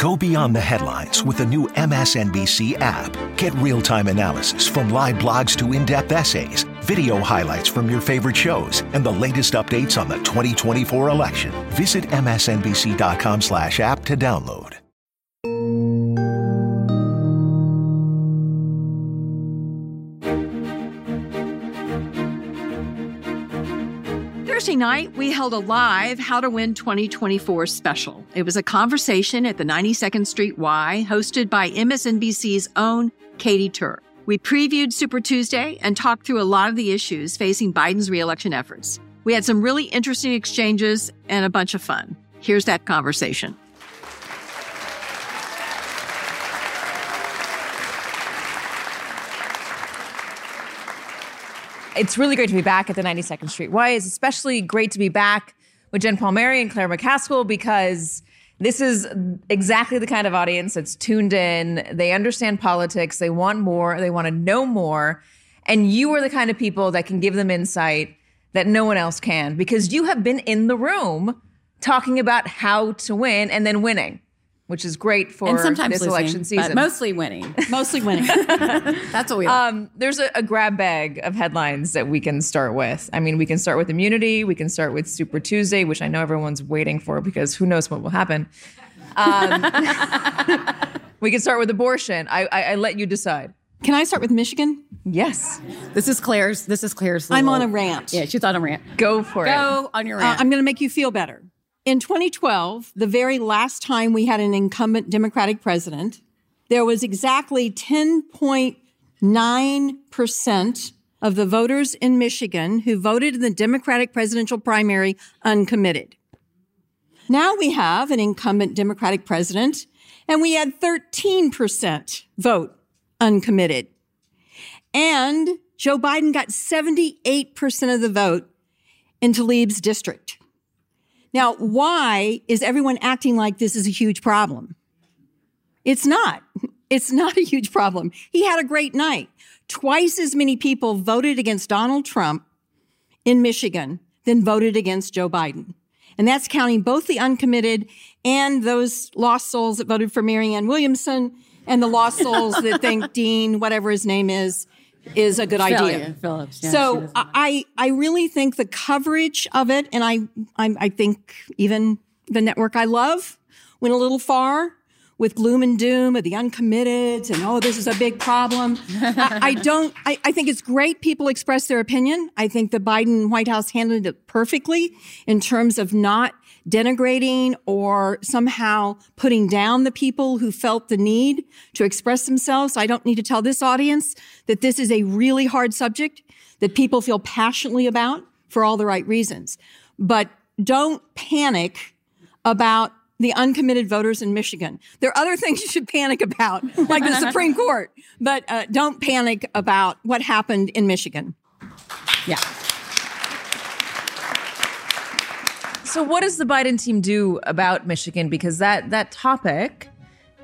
Go beyond the headlines with the new MSNBC app. Get real time analysis from live blogs to in depth essays, video highlights from your favorite shows, and the latest updates on the 2024 election. Visit MSNBC.com slash app to download. Thursday night, we held a live How to Win 2024 special. It was a conversation at the 92nd Street Y hosted by MSNBC's own Katy Tur. We previewed Super Tuesday and talked through a lot of the issues facing Biden's reelection efforts. We had some really interesting exchanges and a bunch of fun. Here's that conversation. It's really great to be back at the 92nd Street Y. It's especially great to be back with Jen Palmieri and Claire McCaskill because this is exactly the kind of audience that's tuned in. They understand politics, they want more, they want to know more. And you are the kind of people that can give them insight that no one else can because you have been in the room talking about how to win and then winning which is great for and sometimes this losing, election season. But mostly winning. Mostly winning. That's what we like. Um, there's a, a, grab bag of headlines that we can start with. I mean, we can start with immunity. We can start with Super Tuesday, which I know everyone's waiting for because who knows what will happen. Um, we can start with abortion. I, I, I, let you decide. Can I start with Michigan? Yes. This is Claire's. This is Claire's. I'm on a rant. Yeah, she's on a rant. Go for Go it. Go on your rant. Uh, I'm going to make you feel better. In 2012, the very last time we had an incumbent Democratic president, there was exactly 10.9% of the voters in Michigan who voted in the Democratic presidential primary uncommitted. Now we have an incumbent Democratic president, and we had 13% vote uncommitted. And Joe Biden got 78% of the vote in Tlaib's district. Now, why is everyone acting like this is a huge problem? It's not. It's not a huge problem. He had a great night. Twice as many people voted against Donald Trump in Michigan than voted against Joe Biden. And that's counting both the uncommitted and those lost souls that voted for Marianne Williamson and the lost souls that think Dean, whatever his name is, is a good idea. Phillips. Yeah, so I I really think the coverage of it, and I, I I think even the network I love went a little far with gloom and doom of the uncommitted and oh this is a big problem. I, I, don't. I, I think it's great people express their opinion. I think the Biden White House handled it perfectly in terms of not denigrating or somehow putting down the people who felt the need to express themselves. I don't need to tell this audience that this is a really hard subject that people feel passionately about for all the right reasons. But don't panic about the uncommitted voters in Michigan. There are other things you should panic about, like the Supreme Court, but uh, don't panic about what happened in Michigan. Yeah. So, what does the Biden team do about Michigan? Because that that topic,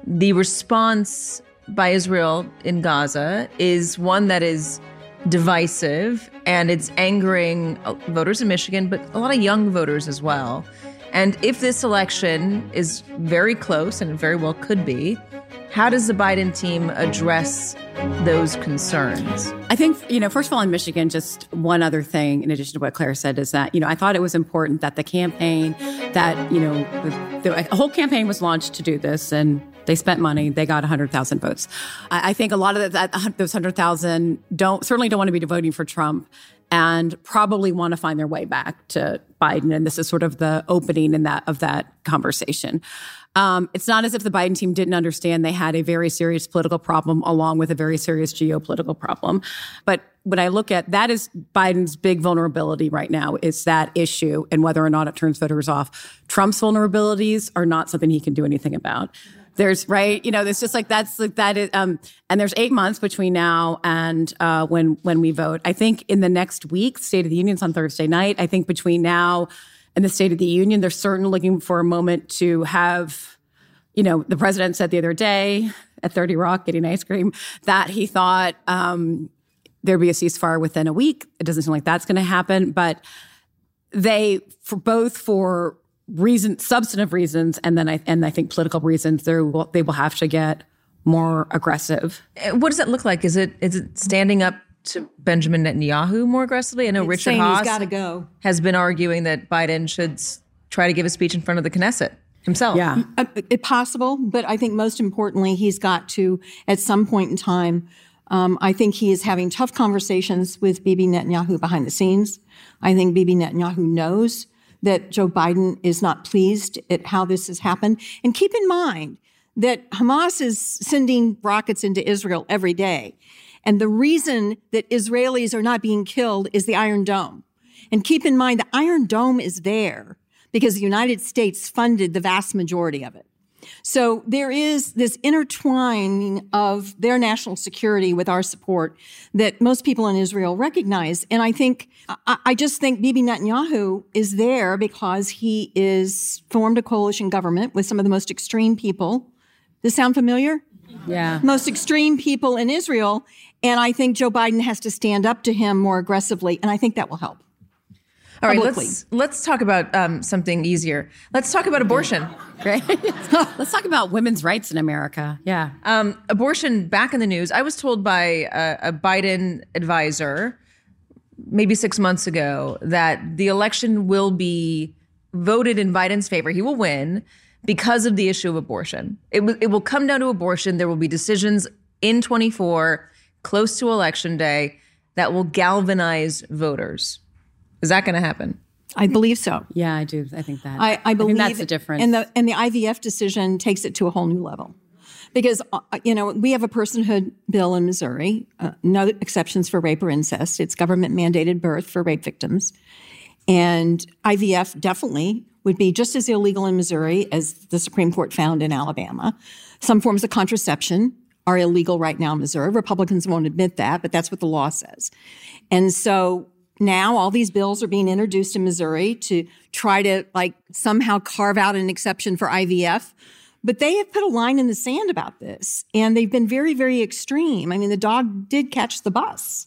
the response by Israel in Gaza, is one that is divisive and it's angering voters in Michigan, but a lot of young voters as well. And if this election is very close, and very well could be, how does the Biden team address those concerns? I think, you know, first of all, in Michigan, just one other thing, in addition to what Claire said, is that, you know, I thought it was important that the campaign, that, you know, the, the, whole campaign was launched to do this and they spent money. They got 100,000 votes. I, I, think a lot of that, those 100,000 don't, certainly don't want to be voting for Trump and probably want to find their way back to Biden. And this is sort of the opening in that of that conversation. Um, it's not as if the Biden team didn't understand they had a very serious political problem along with a very serious geopolitical problem. But when I look at that is Biden's big vulnerability right now is that issue and whether or not it turns voters off. Trump's vulnerabilities are not something he can do anything about. There's right, you know, there's just like that's like that is, um, and there's eight months between now and uh, when when we vote. I think in the next week, State of the Union's on Thursday night. I think between now and the State of the Union, they're certainly looking for a moment to have, you know, the president said the other day at 30 Rock getting ice cream that he thought um, there'd be a ceasefire within a week. It doesn't seem like that's going to happen, but they for both for reason, substantive reasons, and then I and I think political reasons. They will they will have to get more aggressive. What does that look like? Is it is it standing up to Benjamin Netanyahu more aggressively? I know It's Richard saying Haass he's got to go. has been arguing that Biden should try to give a speech in front of the Knesset himself. Yeah. Uh, it possible, but I think most importantly, he's got to, at some point in time, um, I think he is having tough conversations with Bibi Netanyahu behind the scenes. I think Bibi Netanyahu knows that Joe Biden is not pleased at how this has happened. And keep in mind that Hamas is sending rockets into Israel every day. And the reason that Israelis are not being killed is the Iron Dome. And keep in mind, the Iron Dome is there because the United States funded the vast majority of it. So there is this intertwining of their national security with our support that most people in Israel recognize. And I think, I, I just think Bibi Netanyahu is there because he is formed a coalition government with some of the most extreme people. Does this sound familiar? Yeah. most extreme people in Israel. And I think Joe Biden has to stand up to him more aggressively. And I think that will help. All right, publicly. let's let's talk about um, something easier. Let's talk about abortion. Great. Let's talk about women's rights in America. Yeah. Um, abortion back in the news. I was told by a, a Biden advisor maybe six months ago that the election will be voted in Biden's favor. He will win because of the issue of abortion. It, w- it will come down to abortion. There will be decisions in 24, close to election day, that will galvanize voters. Is that going to happen? I believe so. Yeah, I do. I think that. I, I believe that's the difference. And the and the IVF decision takes it to a whole new level, because uh, you know we have a personhood bill in Missouri, uh, no exceptions for rape or incest. It's government mandated birth for rape victims, and IVF definitely would be just as illegal in Missouri as the Supreme Court found in Alabama. Some forms of contraception are illegal right now in Missouri. Republicans won't admit that, but that's what the law says. And so now all these bills are being introduced in Missouri to try to like somehow carve out an exception for IVF. But they have put a line in the sand about this and they've been very, very extreme. I mean, the dog did catch the bus.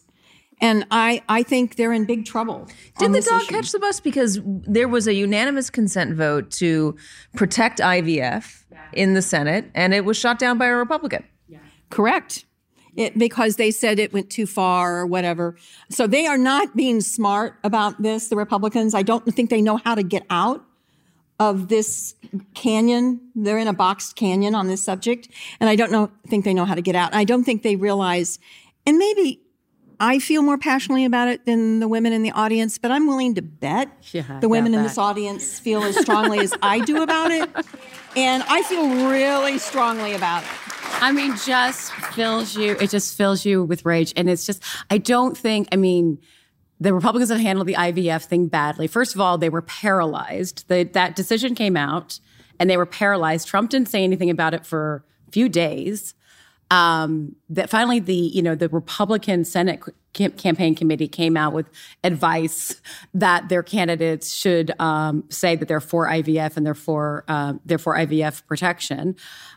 And I, I think they're in big trouble. Did the dog issue. catch the bus? Because there was a unanimous consent vote to protect IVF in the Senate, and it was shot down by a Republican. Correct. It, because they said it went too far or whatever. So they are not being smart about this, the Republicans. I don't think they know how to get out of this canyon. They're in a boxed canyon on this subject. And I don't know, think they know how to get out. I don't think they realize, and maybe I feel more passionately about it than the women in the audience, but I'm willing to bet Yeah, the women in this audience feel as strongly as I do about it. And I feel really strongly about it. I mean, just fills you. It just fills you with rage, and it's just. I don't think. I mean, the Republicans have handled the IVF thing badly. First of all, they were paralyzed. That decision came out, and they were paralyzed. Trump didn't say anything about it for a few days. Um, that finally, the you know the Republican Senate cam- campaign committee came out with advice that their candidates should um, say that they're for IVF and they're for uh, they're for IVF protection.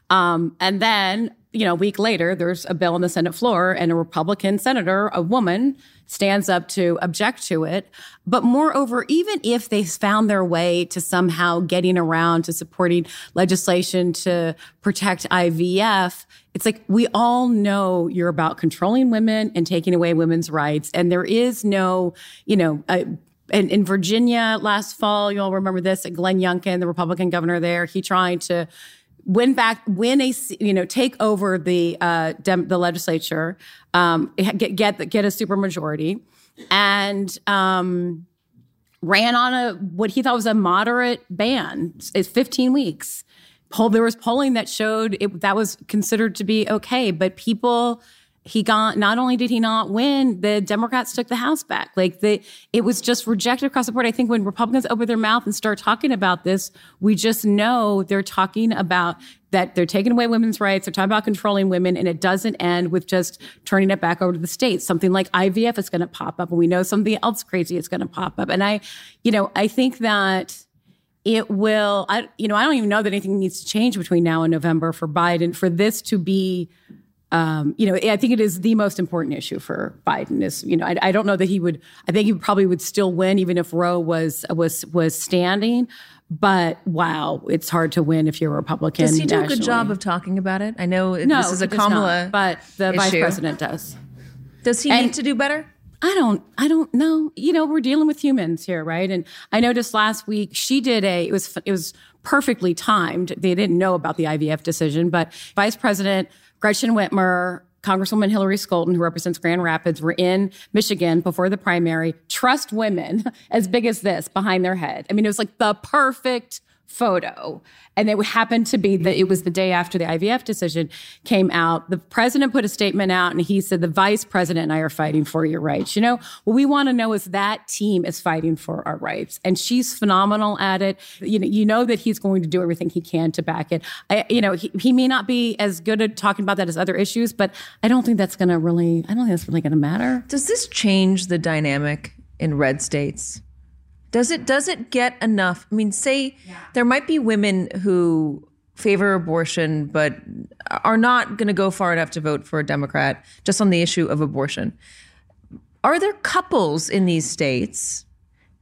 Um, and then you know, a week later, there's a bill on the Senate floor, and a Republican senator, a woman, stands up to object to it. But moreover, even if they found their way to somehow getting around to supporting legislation to protect IVF, it's like we all know you're about controlling women and taking away women's rights. And there is no, you know, uh, in, in Virginia last fall, you all remember this, at Glenn Youngkin, the Republican governor there, he tried to win back, win a, you know, take over the uh, dem- the legislature, um, get get get a supermajority, and um, ran on a what he thought was a moderate ban. It's 15 weeks. Poll, there was polling that showed it, that was considered to be okay, but people he got not only did he not win, the Democrats took the House back. Like the it was just rejected across the board. I think when Republicans open their mouth and start talking about this, we just know they're talking about that they're taking away women's rights, they're talking about controlling women, and it doesn't end with just turning it back over to the states. Something like IVF is going to pop up, and we know something else crazy is going to pop up. And I, you know, I think that it will i you know i don't even know that anything needs to change between now and november for biden for this to be um, you know i think it is the most important issue for biden is you know I, I don't know that he would i think he probably would still win even if roe was was was standing But wow, it's hard to win if you're a Republican. Does he do a good job of talking about it? I know No, this is a does not, Kamala, but the vice president does. Does he and- need to do better? I don't I don't know. You know, we're dealing with humans here, right? And I noticed last week she did a it was it was perfectly timed. They didn't know about the IVF decision, but Vice President Gretchen Whitmer Congresswoman Hillary Scholten, who represents Grand Rapids, were in Michigan before the primary. Trust women as big as this behind their head. I mean, it was like the perfect photo. And it happened to be that it was the day after the IVF decision came out. The president put a statement out and he said, the vice president and I are fighting for your rights. You know, what we want to know is that team is fighting for our rights. And she's phenomenal at it. You know, you know that he's going to do everything he can to back it. I, you know, he, he may not be as good at talking about that as other issues, but I don't think that's going to really, I don't think that's really going to matter. Does this change the dynamic in red states? Does it does it get enough? I mean, say there might be women who favor abortion but are not going to go far enough to vote for a Democrat just on the issue of abortion. Are there couples in these states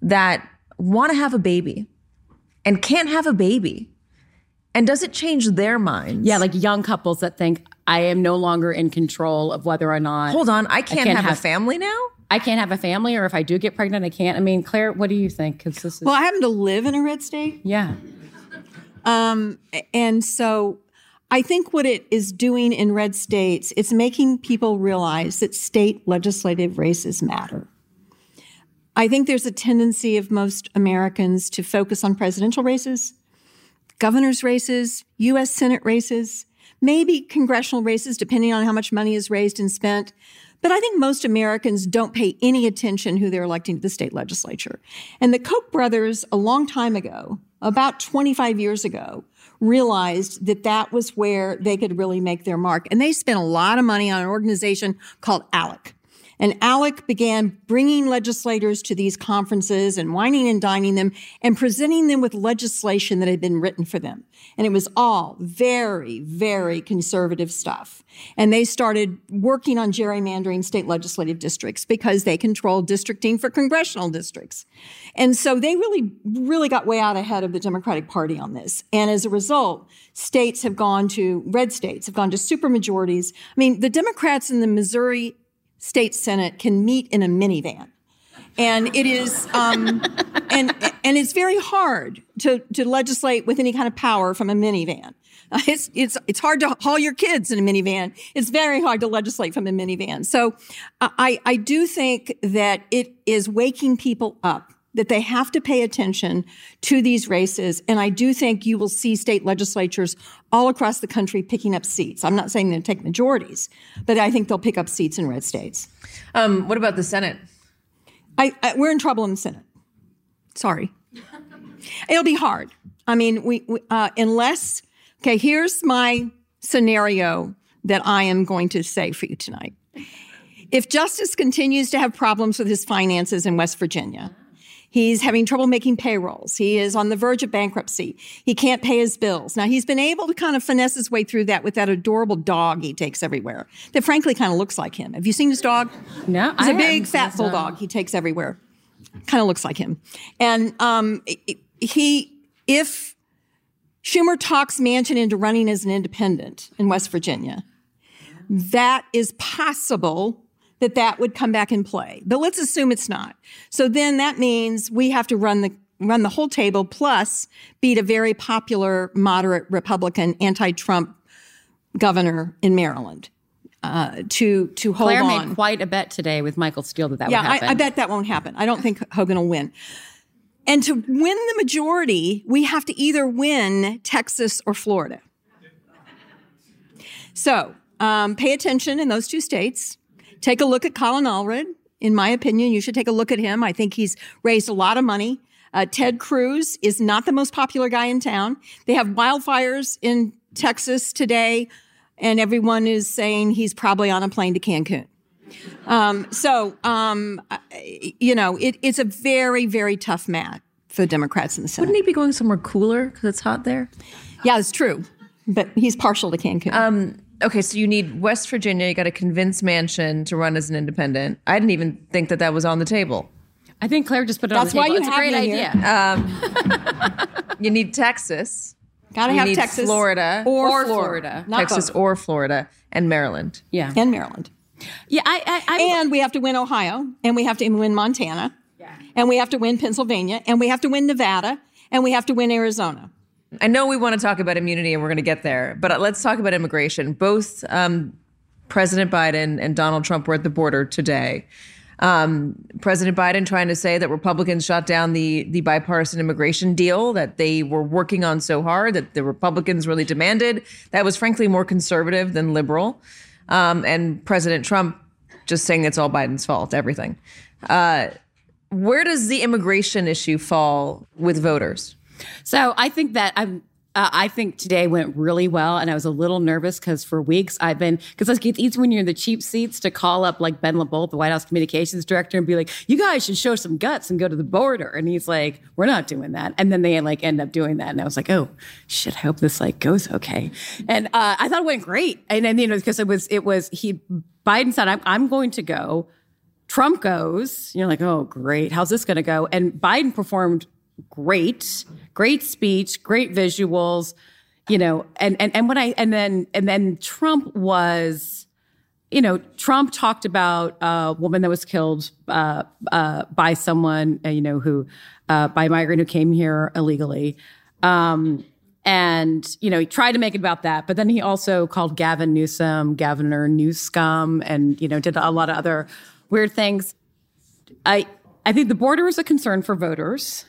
that want to have a baby and can't have a baby? And does it change their minds? Yeah, like young couples that think I am no longer in control of whether or not. Hold on, I can't, can't have, have- a family now? I can't have a family, or if I do get pregnant, I can't. I mean, Claire, what do you think? Because this is Well, I happen to live in a red state. yeah, um, And so I think what it is doing in red states, it's making people realize that state legislative races matter. I think there's a tendency of most Americans to focus on presidential races, governor's races, US Senate races, maybe congressional races, depending on how much money is raised and spent. But I think most Americans don't pay any attention who they're electing to the state legislature. And the Koch brothers, a long time ago, about 25 years ago, realized that that was where they could really make their mark. And they spent a lot of money on an organization called ALEC. And ALEC began bringing legislators to these conferences and wining and dining them and presenting them with legislation that had been written for them. And it was all very, very conservative stuff. And they started working on gerrymandering state legislative districts because they controlled districting for congressional districts. And so they really, really got way out ahead of the Democratic Party on this. And as a result, states have gone to, red states have gone to supermajorities. I mean, the Democrats in the Missouri state senate can meet in a minivan. And it is um, and and it's very hard to to legislate with any kind of power from a minivan. It's it's it's hard to haul your kids in a minivan. It's very hard to legislate from a minivan. So i i do think that it is waking people up that they have to pay attention to these races. And I do think you will see state legislatures all across the country picking up seats. I'm not saying they'll take majorities, but I think they'll pick up seats in red states. Um, what about the Senate? I, I, we're in trouble in the Senate. Sorry. It'll be hard. I mean, we, we uh, unless, okay, here's my scenario that I am going to say for you tonight. If Justice continues to have problems with his finances in West Virginia, He's having trouble making payrolls. He is on the verge of bankruptcy. He can't pay his bills. Now, he's been able to kind of finesse his way through that with that adorable dog he takes everywhere that frankly kind of looks like him. Have you seen his dog? No, He's I a big, fat bulldog he takes everywhere. Kind of looks like him. And um, he, if Schumer talks Manchin into running as an independent in West Virginia, that is possible that that would come back in play. But let's assume it's not. So then that means we have to run the run the whole table plus beat a very popular moderate Republican anti-Trump governor in Maryland uh, to to hold Claire on. made quite a bet today with Michael Steele that that yeah, would happen. I, I bet that won't happen. I don't think Hogan will win. And to win the majority, we have to either win Texas or Florida. So um, pay attention in those two states. Take a look at Colin Allred. In my opinion, you should take a look at him. I think he's raised a lot of money. Uh, Ted Cruz is not the most popular guy in town. They have wildfires in Texas today, and everyone is saying he's probably on a plane to Cancun. Um, so, um, you know, it, it's a very, very tough mat for the Democrats in the Senate. Wouldn't he be going somewhere cooler because it's hot there? Yeah, it's true, but he's partial to Cancun. Um, okay, so you need West Virginia. You got to convince Manchin to run as an independent. I didn't even think that that was on the table. I think Claire just put it That's on the table. That's why table. you it's a have great me idea. here. Um, you need Texas. Gotta You have need Texas Florida. or, Or Florida, Florida. Not Texas both. or Florida and Maryland. yeah. and Maryland. Yeah, I, I, I And we have to win Ohio, and we have to win Montana, yeah. and we have to win Pennsylvania, and we have to win Nevada, and we have to win Arizona. I know we want to talk about immunity and we're going to get there, but let's talk about immigration. Both um, President Biden and Donald Trump were at the border today. Um, President Biden trying to say that Republicans shot down the the bipartisan immigration deal that they were working on so hard that the Republicans really demanded. That was frankly more conservative than liberal. Um, and President Trump just saying it's all Biden's fault, everything. Uh, where does the immigration issue fall with voters? So I think that I'm. Uh, I think today went really well, and I was a little nervous because for weeks I've been because it's when you're in the cheap seats to call up like Ben LaBolt, the White House communications director, and be like, "You guys should show some guts and go to the border." And he's like, "We're not doing that." And then they like end up doing that, and I was like, "Oh shit! I hope this like goes okay." And uh, I thought it went great, and then you know because it was it was he Biden said, "I'm I'm going to go." Trump goes, you're like, oh, great. How's this going to go? And Biden performed great, great speech, great visuals, you know, and, and, and when I, and then, and then Trump was, you know, Trump talked about a woman that was killed uh, uh, by someone, uh, you know, who, uh, by a migrant who came here illegally. Um, and, you know, he tried to make it about that, but then he also called Gavin Newsom Governor Newscum and, you know, did a lot of other weird things. I, I think the border is a concern for voters.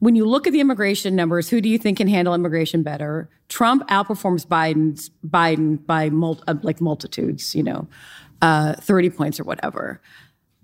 When you look at the immigration numbers, who do you think can handle immigration better? Trump outperforms Biden's Biden by mul- uh, like multitudes, you know, uh, thirty points or whatever.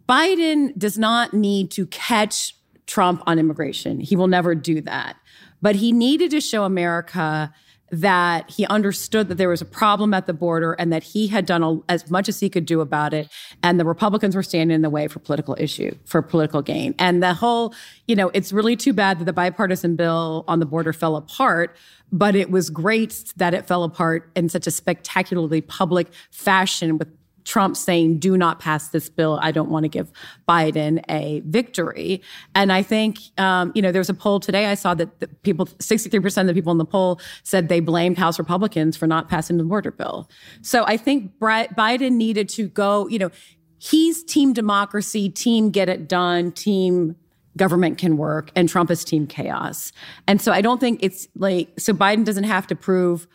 Biden does not need to catch Trump on immigration. He will never do that. But he needed to show America that he understood that there was a problem at the border and that he had done a, as much as he could do about it. And the republicans were standing in the way for political issue for political gain. And the whole you know it's really too bad that the bipartisan bill on the border fell apart but it was great that it fell apart in such a spectacularly public fashion with Trump saying, do not pass this bill. I don't want to give Biden a victory. And I think, um, you know, there's a poll today I saw that people, 63% of the people in the poll said they blamed House Republicans for not passing the border bill. So I think Biden needed to go, you know, he's team democracy, team get it done, team government can work, and Trump is team chaos. And so I don't think it's like, so Biden doesn't have to prove,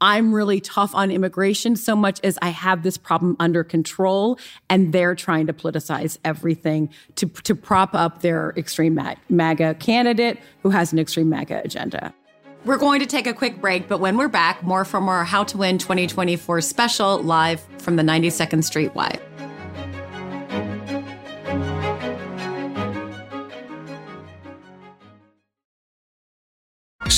I'm really tough on immigration so much as I have this problem under control and they're trying to politicize everything to, to prop up their extreme MAGA candidate who has an extreme MAGA agenda. We're going to take a quick break, but when we're back, more from our How to Win 2024 special live from the 92nd Street Y.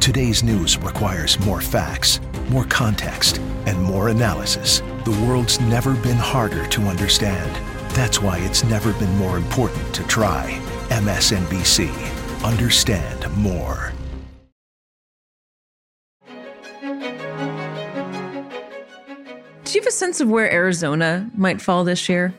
Today's news requires more facts, more context, and more analysis. The world's never been harder to understand. That's why it's never been more important to try. MSNBC. Understand more. Do you have a sense of where Arizona might fall this year?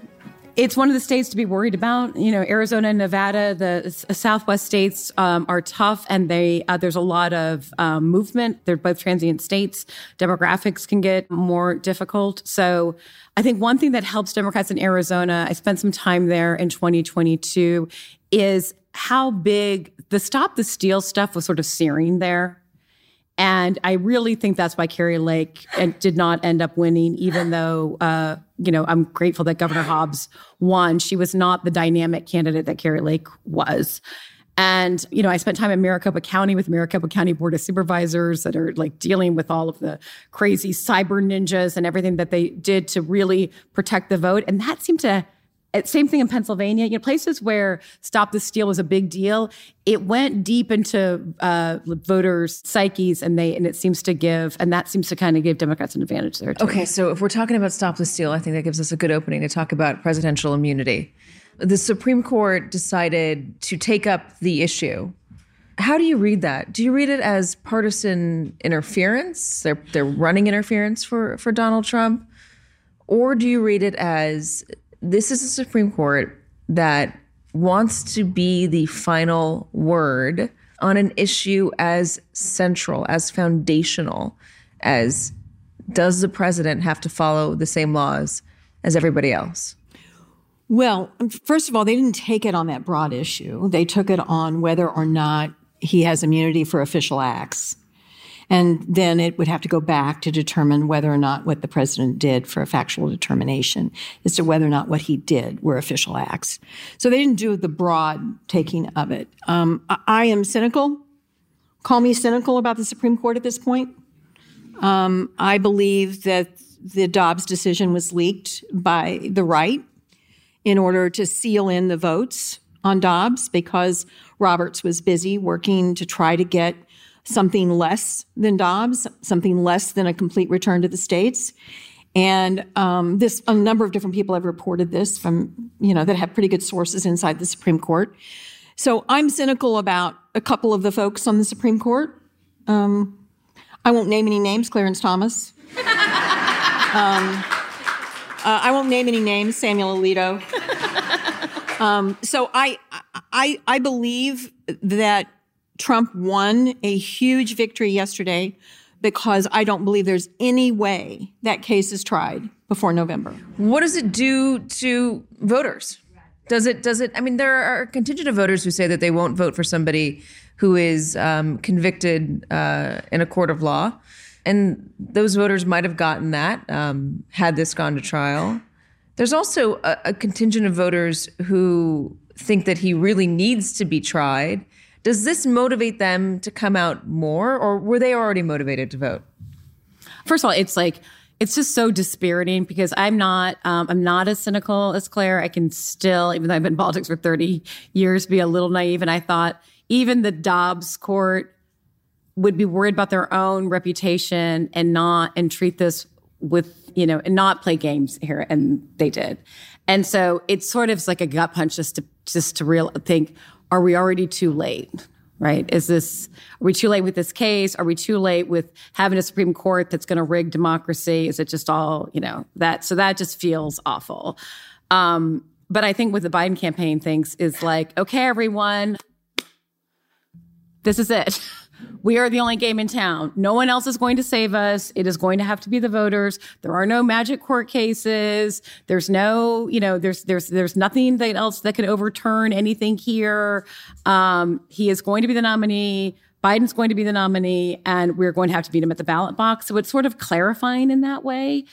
It's one of the states to be worried about. You know, Arizona and Nevada, the Southwest states um, are tough, and they uh, there's a lot of um, movement. They're both transient states. Demographics can get more difficult. So, I think one thing that helps Democrats in Arizona, I spent some time there in 2022, is how big the Stop the Steal stuff was sort of searing there. And I really think that's why Kari Lake did not end up winning, even though, uh, you know, I'm grateful that Governor Hobbs won. She was not the dynamic candidate that Kari Lake was. And, you know, I spent time in Maricopa County with Maricopa County Board of Supervisors that are like dealing with all of the crazy cyber ninjas and everything that they did to really protect the vote. And that seemed to same thing in Pennsylvania. You know, places where Stop the Steal was a big deal. It went deep into uh, voters' psyches, and they and it seems to give, and that seems to kind of give Democrats an advantage there. Too. Okay, so if we're talking about Stop the Steal, I think that gives us a good opening to talk about presidential immunity. The Supreme Court decided to take up the issue. How do you read that? Do you read it as partisan interference? They're they're running interference for for Donald Trump, or do you read it as this is a Supreme Court that wants to be the final word on an issue as central, as foundational as does the president have to follow the same laws as everybody else? Well, first of all, they didn't take it on that broad issue. They took it on whether or not he has immunity for official acts. And then it would have to go back to determine whether or not what the president did for a factual determination as to whether or not what he did were official acts. So they didn't do the broad taking of it. Um, I, I, am cynical. Call me cynical about the Supreme Court at this point. Um, I believe that the Dobbs decision was leaked by the right in order to seal in the votes on Dobbs because Roberts was busy working to try to get something less than Dobbs, something less than a complete return to the states. And um, this, a number of different people have reported this from, you know, that have pretty good sources inside the Supreme Court. So I'm cynical about a couple of the folks on the Supreme Court. Um, I won't name any names, Clarence Thomas. um, uh, I won't name any names, Samuel Alito. Um, so I, I, I believe that Trump won a huge victory yesterday because I don't believe there's any way that case is tried before November. What does it do to voters? Does it? Does it? I mean, there are a contingent of voters who say that they won't vote for somebody who is um, convicted uh, in a court of law, and those voters might have gotten that um, had this gone to trial. There's also a, a contingent of voters who think that he really needs to be tried does this motivate them to come out more, or were they already motivated to vote? First of all, it's like it's just so dispiriting because I'm not um, I'm not as cynical as Claire. I can still, even though I've been in politics for 30 years, be a little naive. And I thought even the Dobbs court would be worried about their own reputation and not and treat this with you know and not play games here and they did and so it's sort of like a gut punch just to just to real think are we already too late? Right? Is this, are we too late with this case? Are we too late with having a Supreme Court that's going to rig democracy? Is it just all, you know, that? So that just feels awful. Um, but I think what the Biden campaign thinks is like, okay, everyone, this is it. We are the only game in town. No one else is going to save us. It is going to have to be the voters. There are no magic court cases. There's no, you know, there's there's there's nothing that else that can overturn anything here. Um, he is going to be the nominee. Biden's going to be the nominee, and we're going to have to beat him at the ballot box. So it's sort of clarifying in that way.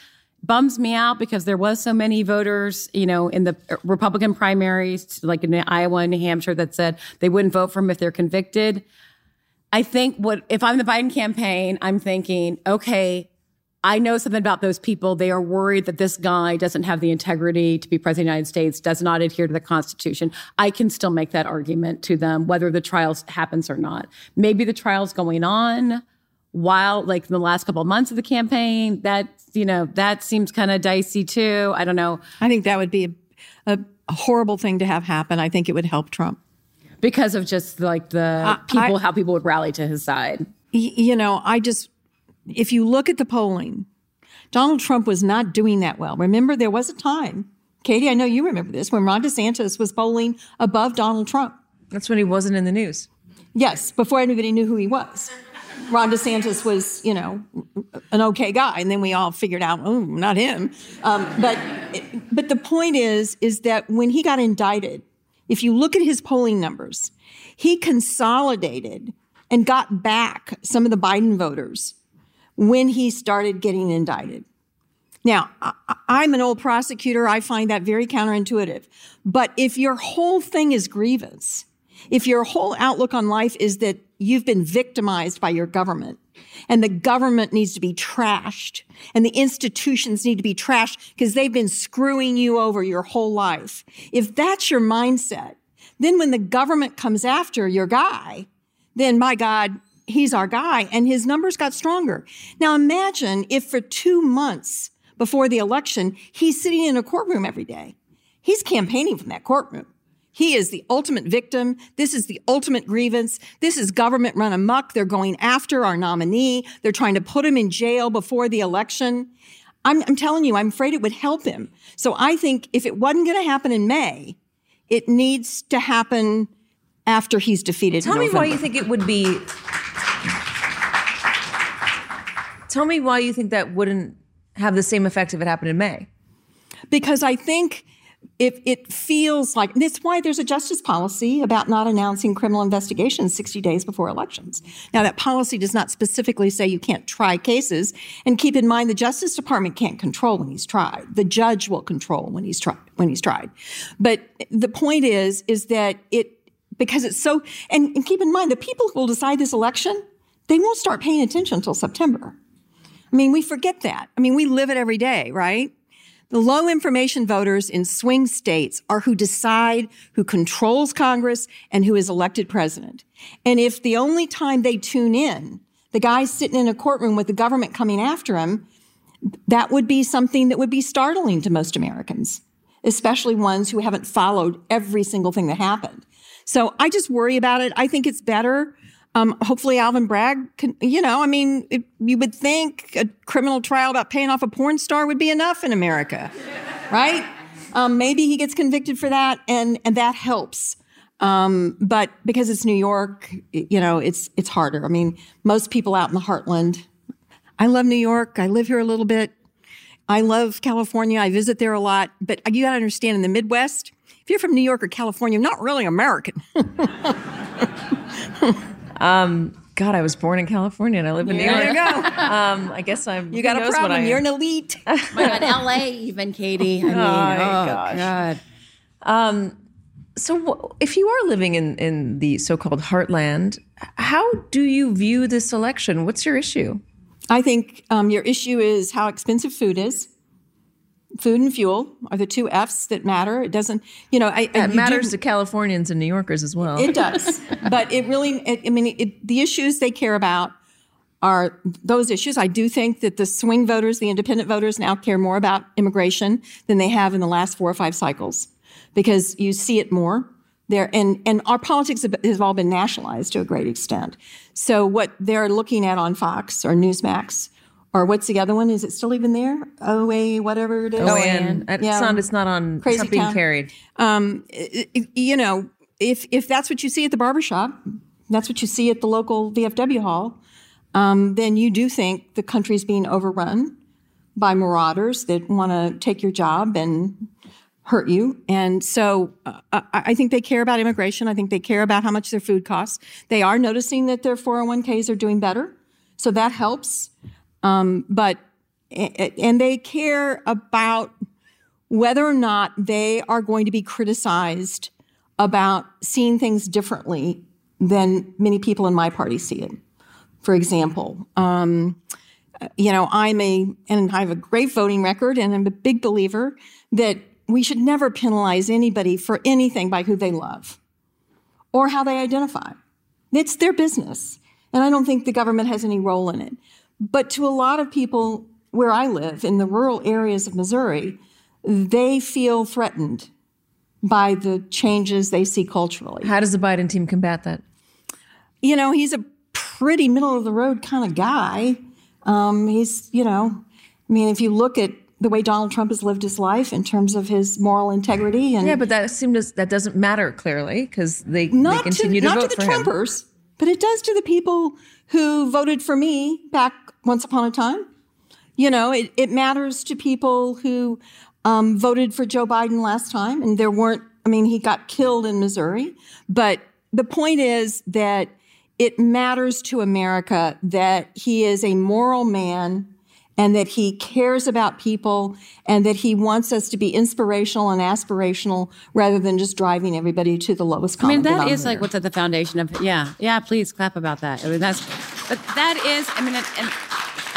Bums me out because there was so many voters, you know, in the Republican primaries, like in Iowa and New Hampshire, that said they wouldn't vote for him if they're convicted. I think what if I'm the Biden campaign, I'm thinking, okay, I know something about those people. They are worried that this guy doesn't have the integrity to be president of the United States, does not adhere to the Constitution. I can still make that argument to them, whether the trial happens or not. Maybe the trial's going on while, like, in the last couple of months of the campaign. That you know, that seems kind of dicey too. I don't know. I think that would be a, a, a horrible thing to have happen. I think it would help Trump because of just like the uh, people, I, how people would rally to his side. You know, I just, if you look at the polling, Donald Trump was not doing that well. Remember, there was a time, Katy, I know you remember this, when Ron DeSantis was polling above Donald Trump. That's when he wasn't in the news. Yes, before anybody knew who he was. Ron DeSantis was, you know, an okay guy, and then we all figured out, oh, not him. Um, but, but the point is, is that when he got indicted, if you look at his polling numbers, he consolidated and got back some of the Biden voters when he started getting indicted. Now, I'm an old prosecutor. I find that very counterintuitive. But if your whole thing is grievance, if your whole outlook on life is that you've been victimized by your government and the government needs to be trashed and the institutions need to be trashed because they've been screwing you over your whole life. If that's your mindset, then when the government comes after your guy, then my God, he's our guy and his numbers got stronger. Now imagine if for two months before the election, he's sitting in a courtroom every day. He's campaigning from that courtroom. He is the ultimate victim. This is the ultimate grievance. This is government run amok. They're going after our nominee. They're trying to put him in jail before the election. I'm, I'm telling you, I'm afraid it would help him. So I think if it wasn't going to happen in May, it needs to happen after he's defeated. Tell me why you think it would be. Tell me why you think that wouldn't have the same effect if it happened in May. Because I think if it feels like that's why there's a justice policy about not announcing criminal investigations 60 days before elections. Now that policy does not specifically say you can't try cases and keep in mind the Justice Department can't control when he's tried. The judge will control when he's tried when he's tried. But the point is is that it because it's so and, and keep in mind the people who will decide this election, they won't start paying attention until September. I mean, we forget that. I mean, we live it every day, right? The low information voters in swing states are who decide who controls Congress and who is elected president. And if the only time they tune in, the guy's sitting in a courtroom with the government coming after him, that would be something that would be startling to most Americans, especially ones who haven't followed every single thing that happened. So I just worry about it. I think it's better um, hopefully, Alvin Bragg can, you know, I mean, it, you would think a criminal trial about paying off a porn star would be enough in America, right? Um, maybe he gets convicted for that, and and that helps. Um, but because it's New York, you know, it's it's harder. I mean, most people out in the heartland. I love New York. I live here a little bit. I love California. I visit there a lot. But you got to understand, in the Midwest, if you're from New York or California, not really American. Um, God, I was born in California and I live in New York. There you go. Um, I guess I'm. You got a problem. You're an elite. my God, L.A. even Katy. I mean, oh, oh gosh. God. Um, so, w- if you are living in in the so-called heartland, how do you view this election? What's your issue? I think um, your issue is how expensive food is food and fuel are the two F's that matter. It doesn't, you know, I, it matters do, to Californians and New Yorkers as well. It does, but it really, it, I mean, it, the issues they care about are those issues. I do think that the swing voters, the independent voters, now care more about immigration than they have in the last four or five cycles, because you see it more there, and and our politics have all been nationalized to a great extent. So what they're looking at on Fox or Newsmax or what's the other one? Is it still even there? OA, whatever it is. OAN. It's yeah. not. It's not on. Crazy it's not being carried. Um, you know, if if that's what you see at the barbershop, that's what you see at the local VFW hall, um, then you do think the country's being overrun by marauders that want to take your job and hurt you. And so uh, I think they care about immigration. I think they care about how much their food costs. They are noticing that their 401ks are doing better. So that helps. Um, but and they care about whether or not they are going to be criticized about seeing things differently than many people in my party see it. For example, um, you know, I'm a, and I have a great voting record, and I'm a big believer that we should never penalize anybody for anything by who they love or how they identify. It's their business. And I don't think the government has any role in it. But to a lot of people where I live in the rural areas of Missouri, they feel threatened by the changes they see culturally. How does the Biden team combat that? You know, he's a pretty middle of the road kind of guy. Um, he's, you know, I mean, if you look at the way Donald Trump has lived his life in terms of his moral integrity, and yeah, but that seems that doesn't matter clearly because they, they continue to, to vote to the for Trumpers, him. but it does to the people who voted for me back once upon a time. You know, it, it matters to people who um, voted for Joe Biden last time, and there weren't, I mean, he got killed in Missouri. But the point is that it matters to America that he is a moral man and that he cares about people and that he wants us to be inspirational and aspirational rather than just driving everybody to the lowest common I mean, that is like what's at the foundation of yeah, yeah. Please clap about that. I mean, that's but that is. I mean, and, and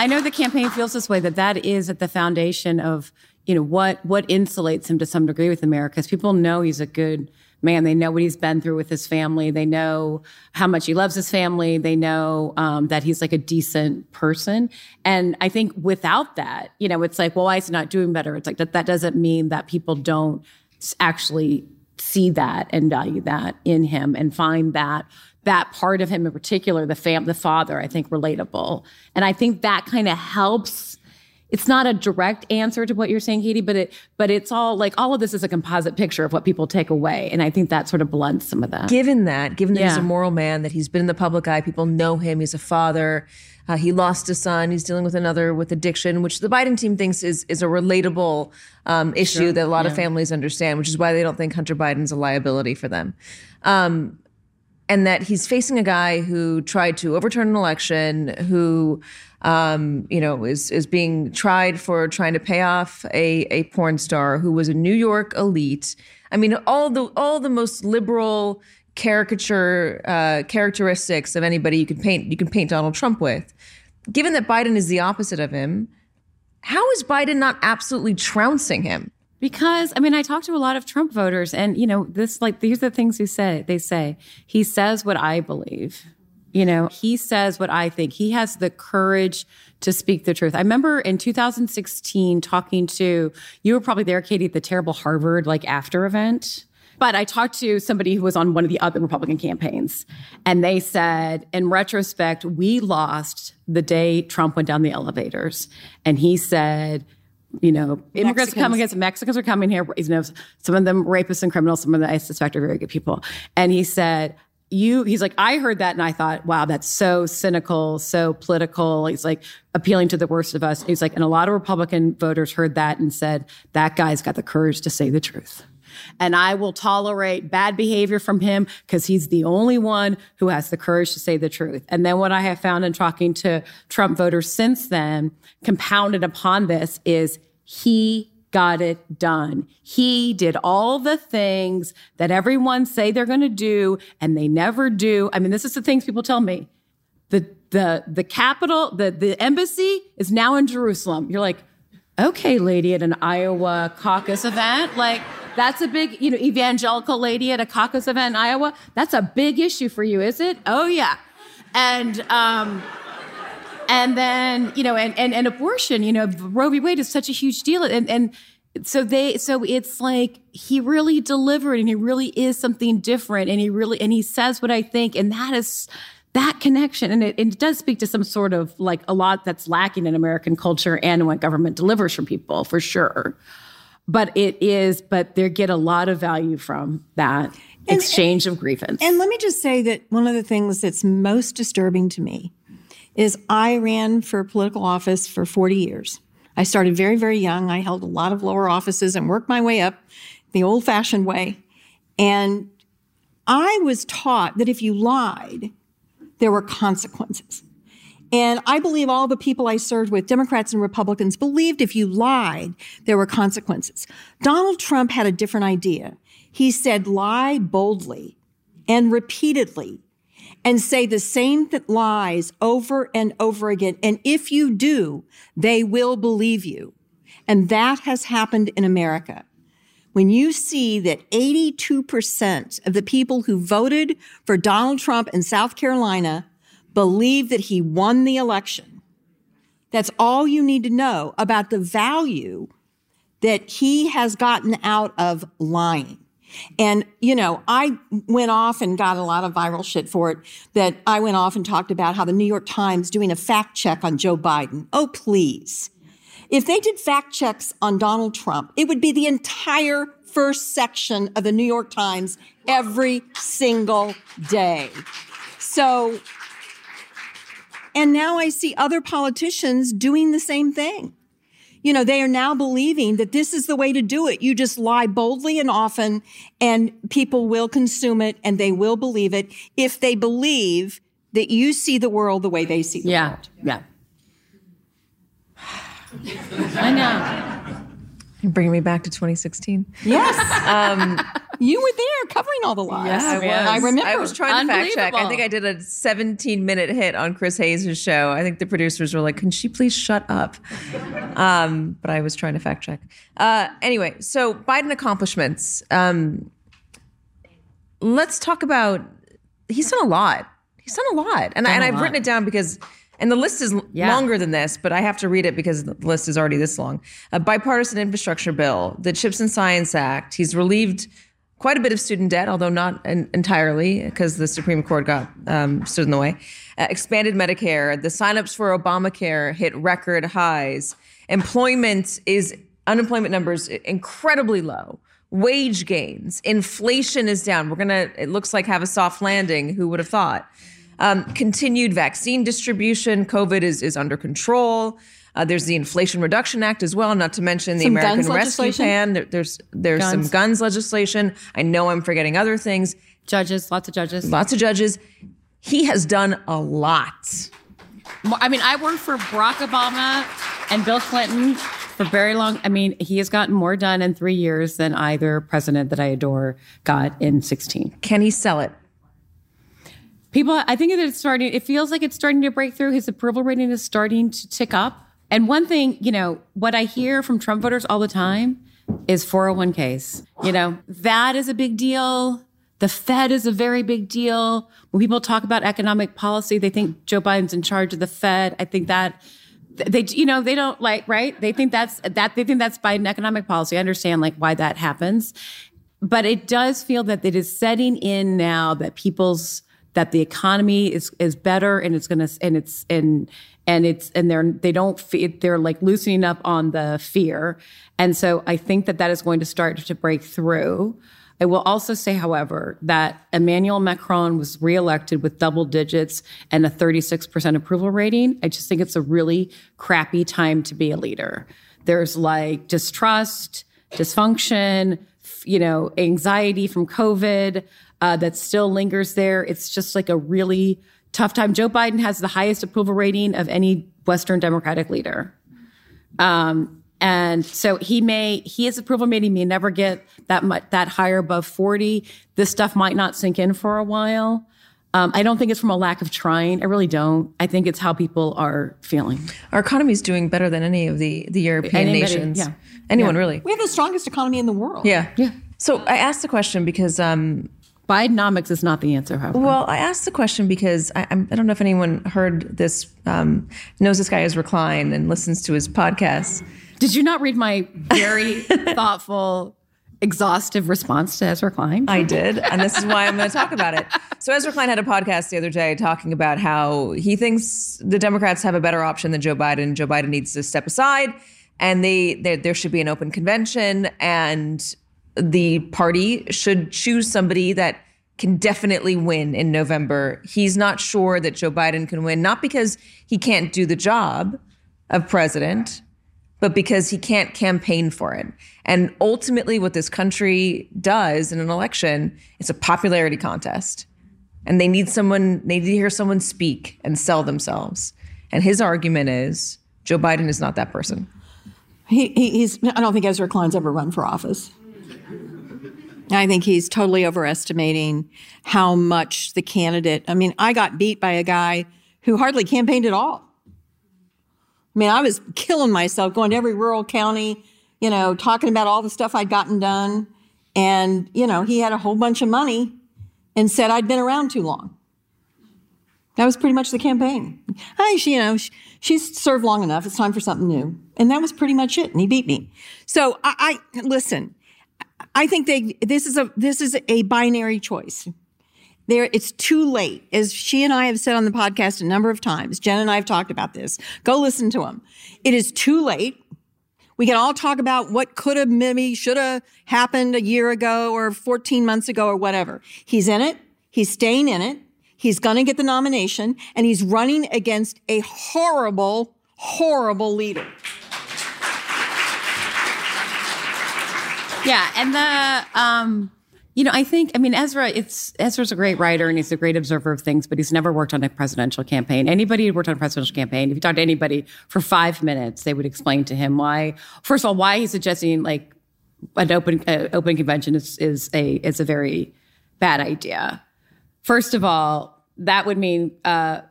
I know the campaign feels this way that that is at the foundation of you know what what insulates him to some degree with America because people know he's a good man. They know what he's been through with his family. They know how much he loves his family. They know um, that he's like a decent person. And I think without that, you know, it's like, well, why is he not doing better? It's like that. That doesn't mean that people don't actually see that and value that in him and find that that part of him in particular the fam the father i think relatable. And i think that kind of helps. It's not a direct answer to what you're saying Katy but it but it's all like all of this is a composite picture of what people take away. And i think that sort of blunts some of that. Given that, given that he's a moral man, that he's been in the public eye, people know him, he's a father, uh, he lost a son, he's dealing with another with addiction, which the Biden team thinks is is a relatable um, issue that a lot of families understand, which is why they don't think Hunter Biden's a liability for them. Um, and that he's facing a guy who tried to overturn an election, who, um, you know, is is being tried for trying to pay off a a porn star who was a New York elite. I mean, all the all the most liberal caricature uh, characteristics of anybody you can paint you can paint Donald Trump with. Given that Biden is the opposite of him, how is Biden not absolutely trouncing him? Because I mean, I talk to a lot of Trump voters, and you know, this like these are the things he say. They say he says what I believe. You know, he says what I think. He has the courage to speak the truth. I remember in 2016 talking to you were probably there, Katy, at the terrible Harvard like after event. But I talked to somebody who was on one of the other Republican campaigns, and they said, in retrospect, we lost the day Trump went down the elevators. And he said, you know, immigrants are coming against Mexicans are coming here. You know, some of them rapists and criminals, some of them I suspect are very good people. And he said, you, he's like, I heard that and I thought, wow, that's so cynical, so political. He's like appealing to the worst of us. He's like, and a lot of Republican voters heard that and said, that guy's got the courage to say the truth. And I will tolerate bad behavior from him because he's the only one who has the courage to say the truth. And then what I have found in talking to Trump voters since then, compounded upon this, is he got it done. He did all the things that everyone say they're going to do and they never do. I mean, this is the things people tell me. The the the capital, the the embassy is now in Jerusalem. You're like, okay, lady at an Iowa caucus event, like that's a big, you know, evangelical lady at a caucus event in Iowa. That's a big issue for you, is it? Oh yeah. And um and then you know and, and and abortion you know roe v wade is such a huge deal and and so they so it's like he really delivered and he really is something different and he really and he says what i think and that is that connection and it, it does speak to some sort of like a lot that's lacking in american culture and what government delivers from people for sure but it is but they get a lot of value from that exchange of grievance And let me just say that one of the things that's most disturbing to me is I ran for political office for 40 years. I started very, very young. I held a lot of lower offices and worked my way up the old fashioned way. And I was taught that if you lied, there were consequences. And I believe all the people I served with, Democrats and Republicans, believed if you lied, there were consequences. Donald Trump had a different idea. He said, lie boldly and repeatedly and say the same th- lies over and over again. And if you do, they will believe you. And that has happened in America. When you see that 82% of the people who voted for Donald Trump in South Carolina believe that he won the election, that's all you need to know about the value that he has gotten out of lying. And, you know, I went off and got a lot of viral shit for it that I went off and talked about how the New York Times doing a fact check on Joe Biden. Oh, please. If they did fact checks on Donald Trump, it would be the entire first section of the New York Times every single day. So, and now I see other politicians doing the same thing. You know, they are now believing that this is the way to do it. You just lie boldly and often, and people will consume it and they will believe it if they believe that you see the world the way they see the yeah world. yeah I know. You're bringing me back to 2016. Yes. um, you were there covering all the lies. Yeah, I was. I remember. I was trying to fact check. I think I did a 17 minute hit on Chris Hayes' show. I think the producers were like, "Can she please shut up?" Um, but I was trying to fact check. Uh, anyway, so Biden accomplishments. Um, let's talk about. He's done a lot. He's done a lot, and, I, and a I've lot. written it down because. And the list is Yeah. longer than this, but I have to read it because the list is already this long. A bipartisan infrastructure bill, the Chips and Science Act. He's relieved quite a bit of student debt, although not en- entirely, because the Supreme Court got um, stood in the way. Uh, expanded Medicare. The signups for Obamacare hit record highs. Employment is unemployment numbers incredibly low. Wage gains. Inflation is down. We're gonna. It looks like have a soft landing. Who would have thought? Um, continued vaccine distribution. COVID is is under control. Uh, there's the Inflation Reduction Act as well, not to mention the Some American Rescue? Plan. There, there's there's some Guns. guns legislation. I know I'm forgetting other things. Judges, lots of judges. Lots of judges. He has done a lot. I mean, I worked for Barack Obama and Bill Clinton for very long. I mean, he has gotten more done in three years than either president that I adore got in 16. Can he sell it? People, I think that it's starting, it feels like it's starting to break through. His approval rating is starting to tick up. And one thing, you know, what I hear from Trump voters all the time is 401ks. You know, that is a big deal. The Fed is a very big deal. When people talk about economic policy, they think Joe Biden's in charge of the Fed. I think that they, you know, they don't like, right? They think that's that, they think that's Biden economic policy. I understand like why that happens. But it does feel that it is setting in now that people's, that the economy is, is better and it's going to, and it's, and, and it's, and they're, they don't, fe- they're like loosening up on the fear. And so I think that that is going to start to break through. I will also say, however, that Emmanuel Macron was reelected with double digits and a 36% approval rating. I just think it's a really crappy time to be a leader. There's like distrust, dysfunction, you know, anxiety from COVID uh, that still lingers there. It's just like a really tough time. Joe Biden has the highest approval rating of any Western Democratic leader. Um, and so he may, he his approval rating may never get that much, that higher above 40. This stuff might not sink in for a while. Um, I don't think it's from a lack of trying. I really don't. I think it's how people are feeling. Our economy is doing better than any of the the European Anybody, nations. yeah. Anyone really? we have the strongest economy in the world. Yeah. Yeah. So I asked the question because um, Bidenomics is not the answer, however. Well, I asked the question because I, I'm, don't know if anyone heard this, um, knows this guy Ezra Klein and listens to his podcast. Did you not read my very thoughtful, exhaustive response to Ezra Klein? I did, and this is why I'm going to talk about it. So Ezra Klein had a podcast the other day talking about how he thinks the Democrats have a better option than Joe Biden. Joe Biden needs to step aside, and they, they there should be an open convention, and the party should choose somebody that can definitely win in November. He's not sure that Joe Biden can win, not because he can't do the job of president, but because he can't campaign for it. And ultimately, what this country does in an election, it's a popularity contest. And they need someone, they need to hear someone speak and sell themselves. And his argument is Joe Biden is not that person. He, he, he's. I don't think Ezra Klein's ever run for office. I think he's totally overestimating how much the candidate. I mean, I got beat by a guy who hardly campaigned at all. I mean, I was killing myself going to every rural county, you know, talking about all the stuff I'd gotten done. And, you know, he had a whole bunch of money and said I'd been around too long. That was pretty much the campaign. Hi, she, you know, she, she's served long enough. It's time for something new. And that was pretty much it. And he beat me. So I, I listen, I think they, this is a, this is a binary choice. There, it's too late. As she and I have said on the podcast a number of times, Jen and I have talked about this. Go listen to them. It is too late. We can all talk about what could have, maybe should have happened a year ago or 14 months ago or whatever. He's in it. He's staying in it. He's going to get the nomination and he's running against a horrible, horrible leader. Yeah, and the um, You know, I think, I mean, Ezra, it's Ezra's a great writer and he's a great observer of things, but he's never worked on a presidential campaign. Anybody who worked on a presidential campaign, if you talk to anybody for five minutes, they would explain to him why, first of all, why he's suggesting like an open uh, open convention is is a is a very bad idea. First of all, that would mean uh,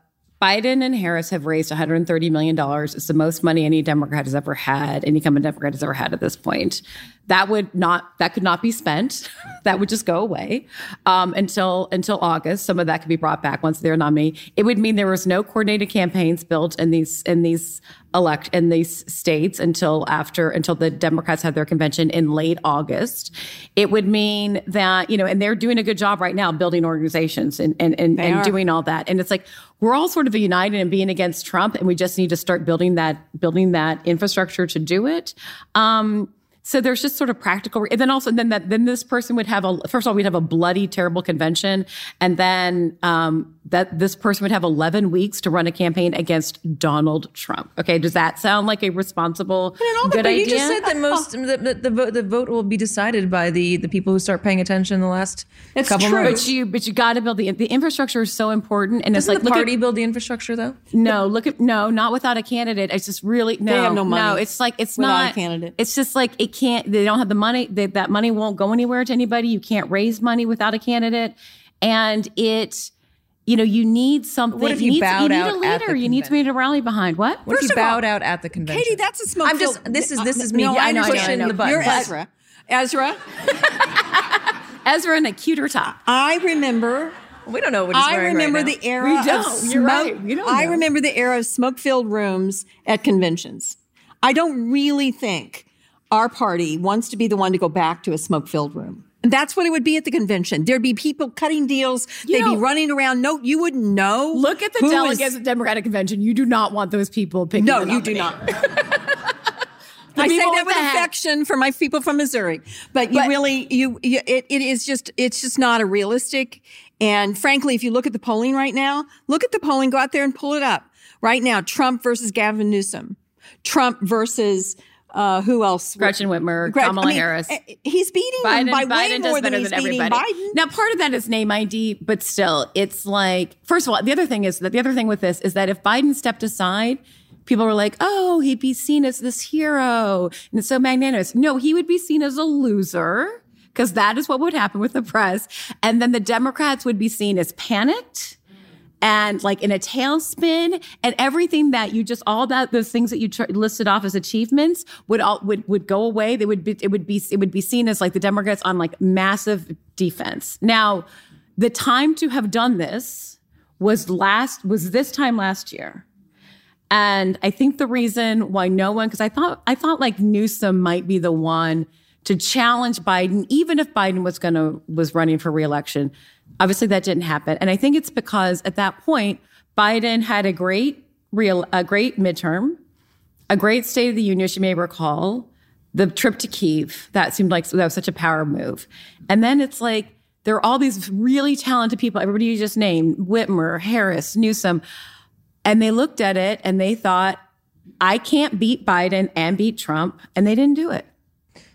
Biden and Harris have raised 130 million dollars. It's the most money any Democrat has ever had, any incumbent Democrat has ever had at this point that would not that could not be spent. that would just go away um, until until August. Some of that could be brought back once they're nominated. It would mean there was no coordinated campaigns built in these in these elect in these states until after until the Democrats had their convention in late August. It would mean that you know, and they're doing a good job right now building organizations and and and, and doing all that. And it's like we're all sort of united in being against Trump, and we just need to start building that building that infrastructure to do it. Um, so there's just sort of practical, and then also then that then this person would have a first of all we'd have a bloody terrible convention, and then um, that this person would have 11 weeks to run a campaign against Donald Trump. Okay, does that sound like a responsible good idea? You just said that most the, the, the, vote the vote will be decided by the the people who start paying attention in the last it's couple true. months. But you but you got to build the the infrastructure is so important, and Doesn't it's like the look party at, build the infrastructure though? No, look at no, not without a candidate. It's just really no, have no money no. It's like it's without a candidate. It's just like it can't. They don't have the money. They, that money won't go anywhere to anybody. You can't raise money without a candidate, and it. You know, you need something. What if you you need, bowed you need a leader. You need somebody to rally behind. What? What First if you of all, bowed out at the convention? Katy, that's a smoke. I'm just. This is uh, this is uh, me. No, I I know. know, I know, I Pushing know. the button. You're but- Ezra. Ezra, Ezra in a cuter top. I remember We don't know what he's I wearing remember right now. the era We of don't. smoke. You're right. We don't I remember the era of smoke-filled rooms at conventions. I don't really think our party wants to be the one to go back to a smoke-filled room. And that's what it would be at the convention. There'd be people cutting deals. You They'd be running around. No, you wouldn't know. Look at the who is- delegates at the Democratic Convention. You do not want those people picking. No, the you do not. I say that with with the affection for my people from Missouri, but you But- really, you, you it, it is just, it's just not a realistic. And frankly, if you look at the polling right now, look at the polling, go out there and pull it up right now. Trump versus Gavin Newsom, Trump versus uh, who else? Gretchen Whitmer, Gret- Kamala I mean, Harris. eh, He's beating Biden, by Biden way does more better than beating everybody. Biden. Now, part of that is name ID, but still, it's like first of all, the other thing is that the other thing with this is that if Biden stepped aside, people were like, "Oh, he'd be seen as this hero and it's so magnanimous." No, he would be seen as a loser because that is what would happen with the press, and then the Democrats would be seen as panicked and like in a tailspin and everything that you just all that those things that you tr- listed off as achievements would all would would go away they would be it would be it would be seen as like the democrats on like massive defense now the time to have done this was last was this time last year and I think the reason why no one, because I thought I thought like Newsom might be the one to challenge Biden, even if Biden was gonna was running for reelection. Obviously, that didn't happen, and I think it's because at that point Biden had a great real a great midterm, a great State of the Union, as you may recall, the trip to Kiev. That seemed like that was such a power move, and then it's like there are all these really talented people. Everybody you just named, Whitmer, Harris, Newsom. And they looked at it and they thought, I can't beat Biden and beat Trump. And they didn't do it.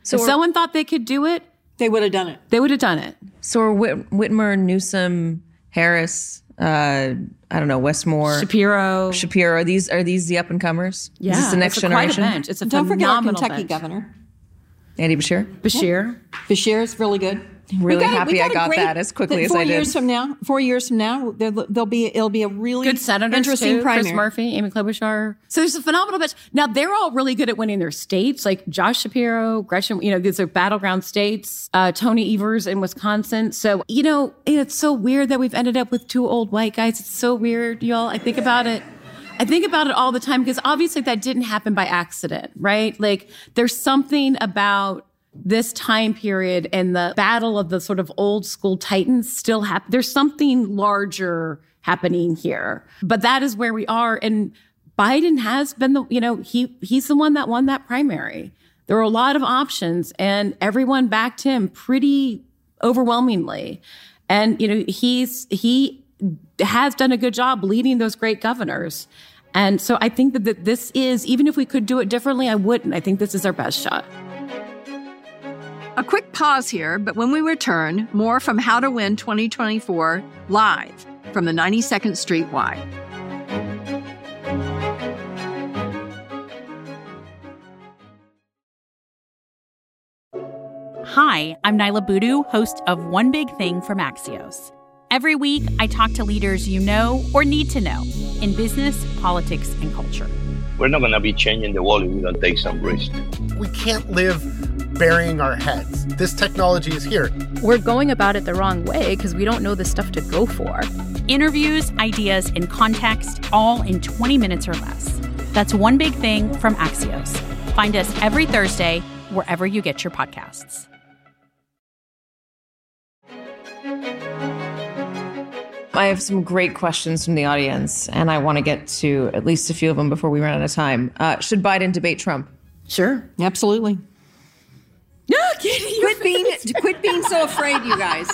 So if someone thought they could do it, They would have done it. they would have done it. So are Whit- Whitmer, Newsom, Harris, uh, I don't know, Wes Moore, Shapiro. Shapiro. Are these are these the up and comers? yeah, is this the next it's a quite a generation? bench. It's a Don't forget our phenomenal Kentucky bench. governor. Andy Beshear. Beshear. Beshear is really good. Really got happy we I a got that as quickly as four I did. Four years from now, four years from now, there, there'll be it'll be a really Good senators interesting too. primary. Chris Murphy, Amy Klobuchar. So there's a phenomenal bench. Now they're all really good at winning their states, like Josh Shapiro, Gretchen. You know, these are battleground states. Uh, Tony Evers in Wisconsin. So you know, it's so weird that we've ended up with two old white guys. It's so weird, y'all. I think about it. I think about it all the time because obviously that didn't happen by accident, right? Like there's something about this time period and the battle of the sort of old school titans still happen. There's something larger happening here, but that is where we are. And Biden has been the, you know, he he's the one that won that primary. There were a lot of options, and everyone backed him pretty overwhelmingly. And you know, he's he has done a good job leading those great governors. And so I think that, that this is, even if we could do it differently, I wouldn't. I think this is our best shot. A quick pause here, but when we return, more from How to Win 2024 live from the 92nd Street Y. Hi, I'm Nyla Boodoo, host of One Big Thing from Axios. Every week, I talk to leaders you know or need to know in business, politics, and culture. We're not going to be changing the world if we don't take some risk. We can't live burying our heads. This technology is here. We're going about it the wrong way because we don't know the stuff to go for. Interviews, ideas, and context, all in 20 minutes or less. That's One Big Thing from Axios. Find us every Thursday wherever you get your podcasts. I have some great questions from the audience, and I want to get to at least a few of them before we run out of time. Uh, should Biden debate Trump? Sure, absolutely. No, Katy, quit being quit being so afraid, you guys.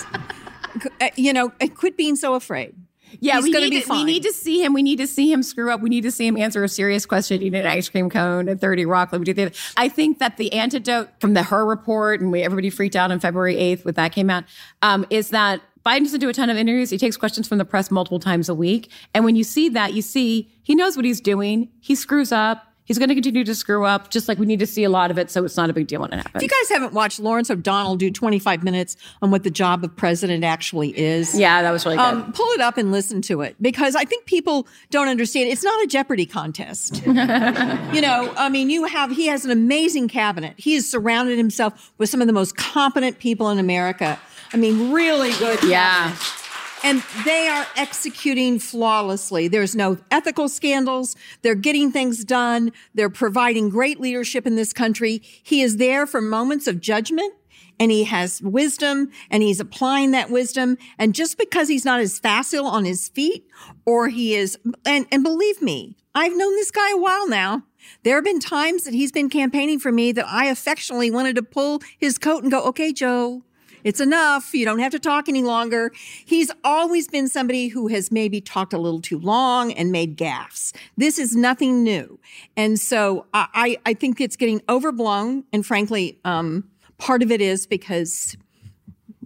Uh, you know, uh, quit being so afraid. Yeah, He's we need, be to, we need to see him. We need to see him screw up. We need to see him answer a serious question, eat an ice cream cone at 30 Rock. Let me do that. I think that the antidote from the Hur report, and we, everybody freaked out on February 8th when that came out, um, is that Biden doesn't do a ton of interviews. He takes questions from the press multiple times a week. And when you see that, you see he knows what he's doing. He screws up. He's going to continue to screw up, just like we need to see a lot of it. So it's not a big deal when it happens. If you guys haven't watched Lawrence O'Donnell do 25 minutes on what the job of president actually is, yeah, that was really good. um, pull it up and listen to it because I think people don't understand. It's not a Jeopardy contest. you know, I mean, you have, he has an amazing cabinet. He has surrounded himself with some of the most competent people in America. I mean, really good. yeah. cabinet. And they are executing flawlessly. There's no ethical scandals. They're getting things done. They're providing great leadership in this country. He is there for moments of judgment and he has wisdom and he's applying that wisdom. And just because he's not as facile on his feet or he is, and, and believe me, I've known this guy a while now. There have been times that he's been campaigning for me that I affectionately wanted to pull his coat and go, okay, Joe, it's enough. You don't have to talk any longer. He's always been somebody who has maybe talked a little too long and made gaffes. This is nothing new. And so I, I think it's getting overblown. And frankly, um, part of it is because,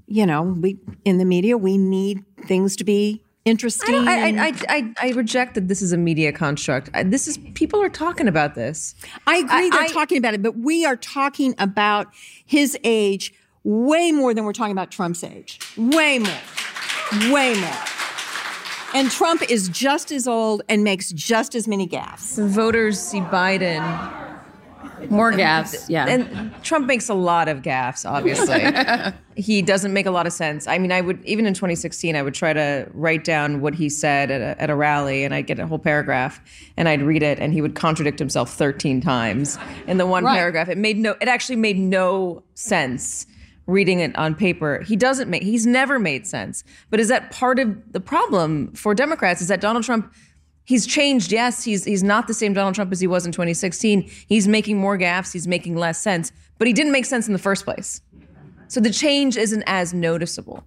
you know, we in the media, we need things to be interesting. I, I, I, I, reject that this is a media construct. This is people are talking about this. I agree they're talking about it, but we are talking about his age way more than we're talking about Trump's age. Way more. Way more. And Trump is just as old and makes just as many gaffes. Voters see Biden, More gas. Yeah. and Trump makes a lot of gaffes. Obviously, he doesn't make a lot of sense. I mean, I would even in 2016, I would try to write down what he said at a, at a rally, and I'd get a whole paragraph, and I'd read it, and he would contradict himself 13 times in the one Right. paragraph. It made no. It actually made no sense reading it on paper. He doesn't make. He's never made sense. But is that part of the problem for Democrats? Is that Donald Trump? He's changed, yes. He's he's not the same Donald Trump as he was in 2016. He's making more gaffes. He's making less sense. But he didn't make sense in the first place. So the change isn't as noticeable.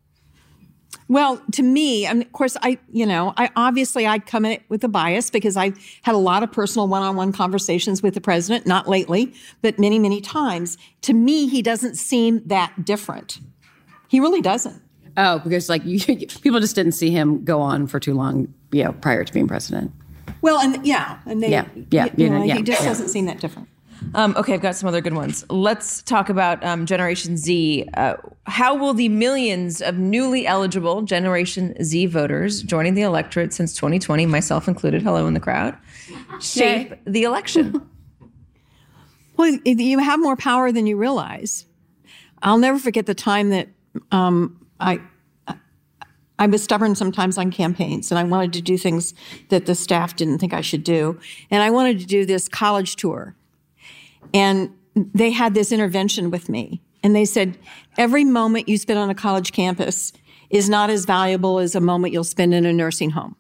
Well, to me, I mean, of course, I, you know, I obviously I'd come in with a bias because I had a lot of personal one-on-one conversations with the president, not lately, but many, many times. To me, he doesn't seem that different. He really doesn't. oh, because like you, people just didn't see him go on for too long, you know, prior to being president. Well, and yeah, and they, Yeah, yeah, you know, yeah, he just yeah. doesn't seem that different. Um, okay, I've got some other good ones. Let's talk about um, Generation Z. Uh, how will the millions of newly eligible Generation Z voters joining the electorate since 2020, myself included, hello in the crowd, shape the election? Well, you have more power than you realize. I'll never forget the time that um, I I was stubborn sometimes on campaigns, and I wanted to do things that the staff didn't think I should do, and I wanted to do this college tour, and they had this intervention with me, and they said every moment you spend on a college campus is not as valuable as a moment you'll spend in a nursing home.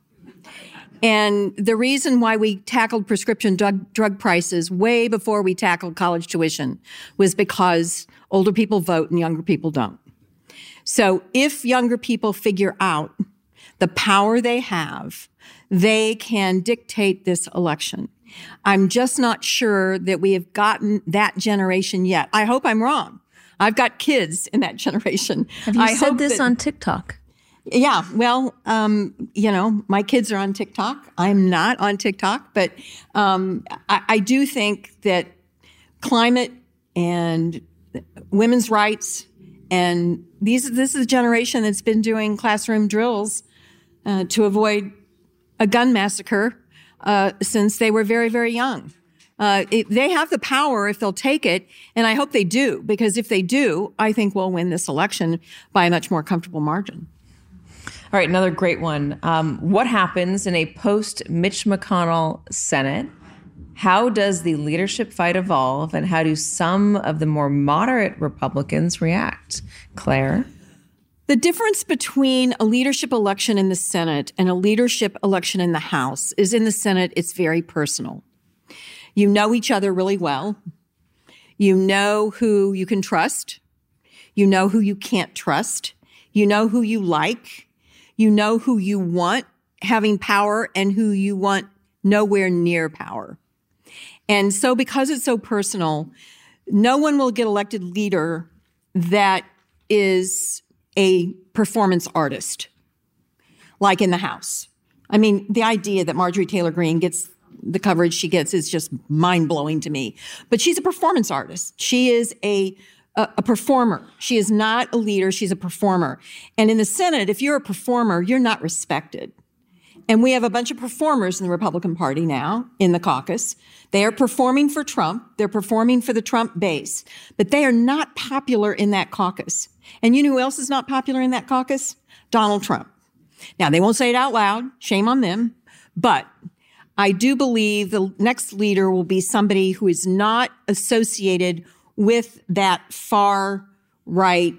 And the reason why we tackled prescription drug, drug prices way before we tackled college tuition was because older people vote and younger people don't. So if younger people figure out the power they have, they can dictate this election. I'm just not sure that we have gotten that generation yet. I hope I'm wrong. I've got kids in that generation. Have you I said this that- on TikTok? Yeah, well, um, you know, my kids are on TikTok. I'm not on TikTok, but um, I, I do think that climate and women's rights and these this is a generation that's been doing classroom drills uh, to avoid a gun massacre uh, since they were very very young. Uh, it, they have the power if they'll take it, and I hope they do because if they do, I think we'll win this election by a much more comfortable margin. All right, another great one. Um, what happens in a post Mitch McConnell Senate? How does the leadership fight evolve, and how do some of the more moderate Republicans react? Claire? The difference between a leadership election in the Senate and a leadership election in the House is in the Senate, it's very personal. You know each other really well. You know who you can trust. You know who you can't trust. You know who you like. You know who you want having power and who you want nowhere near power. And so, because it's so personal, no one will get elected leader that is a performance artist, like in the House. I mean, the idea that Marjorie Taylor Greene gets the coverage she gets is just mind blowing to me. But she's a performance artist. She is a a, a performer. She is not a leader. She's a performer. And in the Senate, if you're a performer, you're not respected. And we have a bunch of performers in the Republican Party now in the caucus. They are performing for Trump. They're performing for the Trump base, but they are not popular in that caucus. And you know who else is not popular in that caucus? Donald Trump. Now, they won't say it out loud. Shame on them. But I do believe the next leader will be somebody who is not associated with that far right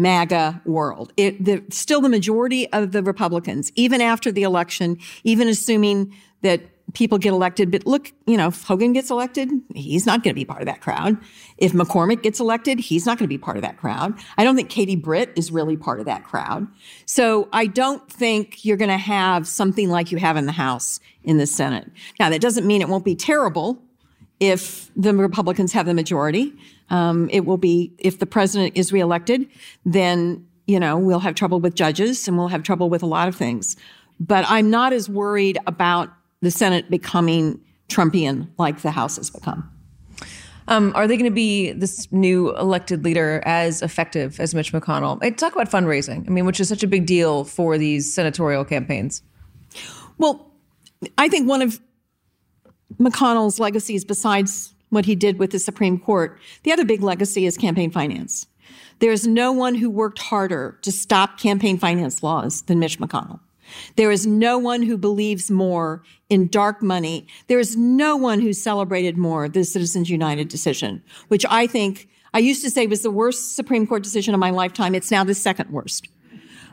MAGA world. It, the, still, the majority of the Republicans, even after the election, even assuming that people get elected, but look, you know, if Hogan gets elected, he's not going to be part of that crowd. If McCormick gets elected, he's not going to be part of that crowd. I don't think Katie Britt is really part of that crowd. So I don't think you're going to have something like you have in the House in the Senate. Now, that doesn't mean it won't be terrible if the Republicans have the majority. Um, it will be if the president is reelected, then you know we'll have trouble with judges and we'll have trouble with a lot of things. But I'm not as worried about the Senate becoming Trumpian like the House has become. Um, are they going to be this new elected leader as effective as Mitch McConnell? I talk about fundraising. I mean, which is such a big deal for these senatorial campaigns. Well, I think one of McConnell's legacies, besides what he did with the Supreme Court, the other big legacy is campaign finance. There's no one who worked harder to stop campaign finance laws than Mitch McConnell. There is no one who believes more in dark money. There is no one who celebrated more the Citizens United decision, which I think I used to say was the worst Supreme Court decision of my lifetime. It's now the second worst.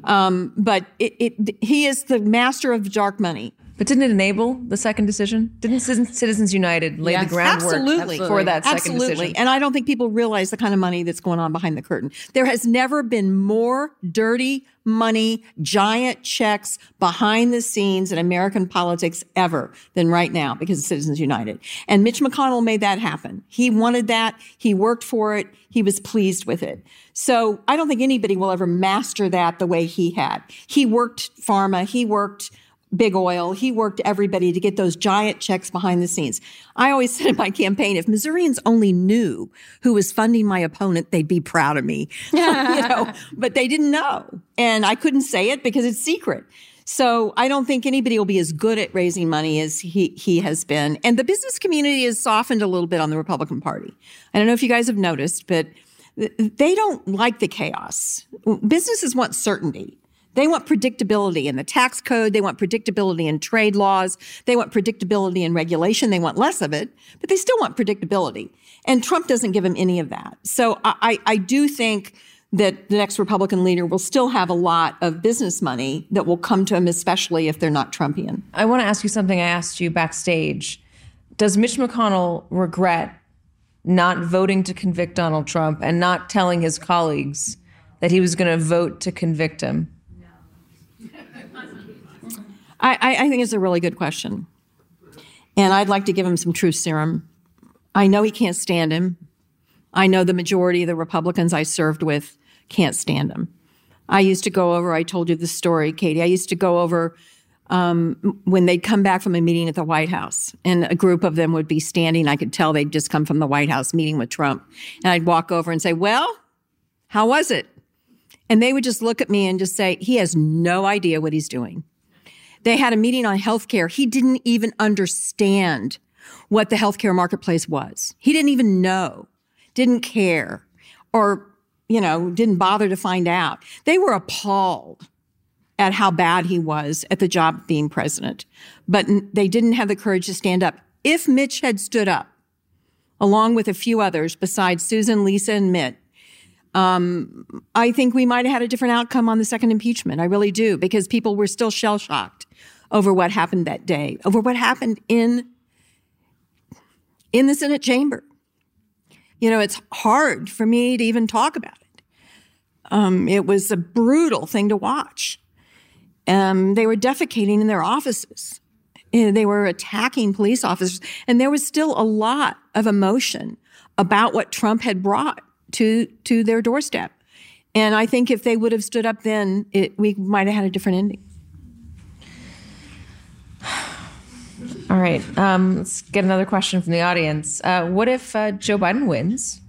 Um, but it, it, he is the master of dark money. But didn't it enable the second decision? Didn't Citizens United lay Yes. the groundwork Absolutely. for that second Absolutely. decision? And I don't think people realize the kind of money that's going on behind the curtain. There has never been more dirty money, giant checks behind the scenes in American politics ever than right now because of Citizens United. And Mitch McConnell made that happen. He wanted that. He worked for it. He was pleased with it. So I don't think anybody will ever master that the way he had. He worked pharma. He worked big oil. He worked everybody to get those giant checks behind the scenes. I always said in my campaign, if Missourians only knew who was funding my opponent, they'd be proud of me. you know, but they didn't know. And I couldn't say it because it's secret. So I don't think anybody will be as good at raising money as he, he has been. And the business community has softened a little bit on the Republican Party. I don't know if you guys have noticed, but they don't like the chaos. Businesses want certainty. They want predictability in the tax code. They want predictability in trade laws. They want predictability in regulation. They want less of it, but they still want predictability. And Trump doesn't give them any of that. So I, I do think that the next Republican leader will still have a lot of business money that will come to him, especially if they're not Trumpian. I want to ask you something I asked you backstage. Does Mitch McConnell regret not voting to convict Donald Trump and not telling his colleagues that he was going to vote to convict him? I, I, think it's a really good question. And I'd like to give him some truth serum. I know he can't stand him. I know the majority of the Republicans I served with can't stand him. I used to go over, I told you the story, Katy. I used to go over um, when they'd come back from a meeting at the White House, and a group of them would be standing. I could tell they'd just come from the White House meeting with Trump. And I'd walk over and say, Well, how was it? And they would just look at me and just say, He has no idea what he's doing. They had a meeting on healthcare. He didn't even understand what the healthcare marketplace was. He didn't even know, didn't care, or, you know, didn't bother to find out. They were appalled at how bad he was at the job of being president, but they didn't have the courage to stand up. If Mitch had stood up, along with a few others besides Susan, Lisa, and Mitt, um, I think we might have had a different outcome on the second impeachment. I really do, because people were still shell shocked over what happened that day, over what happened in in the Senate chamber. You know, it's hard for me to even talk about it. Um, it was a brutal thing to watch. Um, they were defecating in their offices. They were attacking police officers. And there was still a lot of emotion about what Trump had brought to, to their doorstep. And I think if they would have stood up then, it, we might have had a different ending. All right. Um, let's get another question from the audience. Uh, what if uh, Joe Biden wins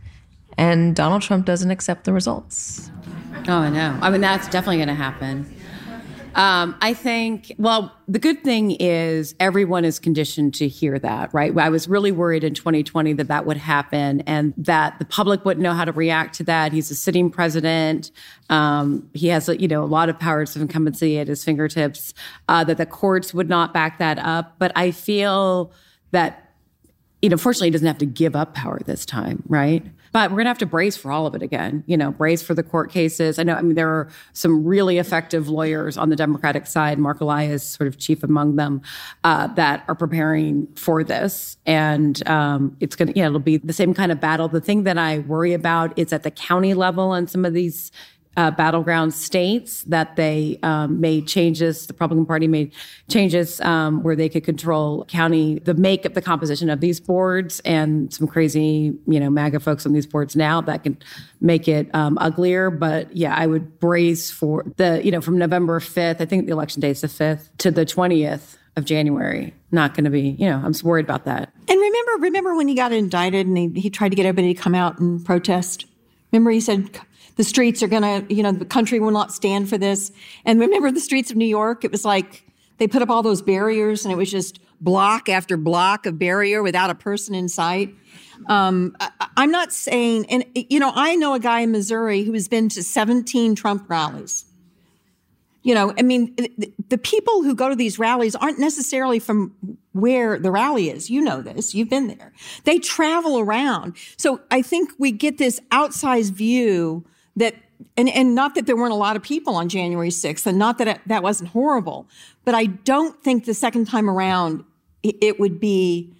and Donald Trump doesn't accept the results? Oh, I know. I mean, that's definitely going to happen. Um, I think, well, the good thing is everyone is conditioned to hear that, right? I was really worried in 2020 that that would happen and that the public wouldn't know how to react to that. He's a sitting president. Um, he has, you know, a lot of powers of incumbency at his fingertips, uh, that the courts would not back that up. But I feel that, you know, fortunately, he doesn't have to give up power this time, right? But we're going to have to brace for all of it again, you know, brace for the court cases. I know, I mean, there are some really effective lawyers on the Democratic side, Marc Elias, sort of chief among them, uh, that are preparing for this. And um, it's going to, you know, it'll be the same kind of battle. The thing that I worry about is at the county level on some of these uh, battleground states that they um, made changes. The Republican Party made changes um, where they could control county, the makeup, the composition of these boards, and some crazy, you know, MAGA folks on these boards now that can make it um, uglier. But yeah, I would brace for the, you know, from November 5th, I think the election day is the 5th, to the 20th of January. Not going to be, you know, I'm worried about that. And remember, remember when he got indicted and he, he tried to get everybody to come out and protest? Remember, he said, the streets are going to, you know, the country will not stand for this. And remember the streets of New York? It was like they put up all those barriers and it was just block after block of barrier without a person in sight. Um, I, I'm not saying, and, you know, I know a guy in Missouri who has been to 17 Trump rallies. You know, I mean, the, the people who go to these rallies aren't necessarily from where the rally is. You know this. You've been there. They travel around. So I think we get this outsized view that and, and not that there weren't a lot of people on January 6th, and not that it, that wasn't horrible, but I don't think the second time around it, it would be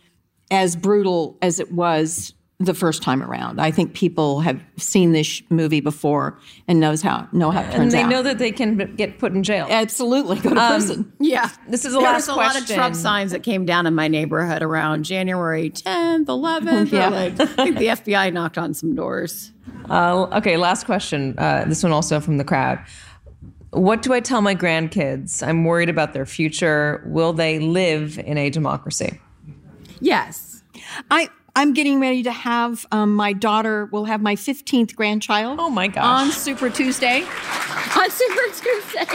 as brutal as it was the first time around. I think people have seen this movie before and knows how know how it turns out. and they out. know that they can get put in jail. Absolutely, go to Um, prison. Yeah. This is the there last was a question. lot of Trump signs that came down in my neighborhood around January 10th, 11th. Yeah. Like, I think the FBI knocked on some doors. Uh, okay, last question. Uh, this one also from the crowd. What do I tell my grandkids? I'm worried about their future. Will they live in a democracy? Yes. I I'm getting ready to have um, my daughter will have my 15th grandchild. Oh my gosh. On Super Tuesday. On Super Tuesday.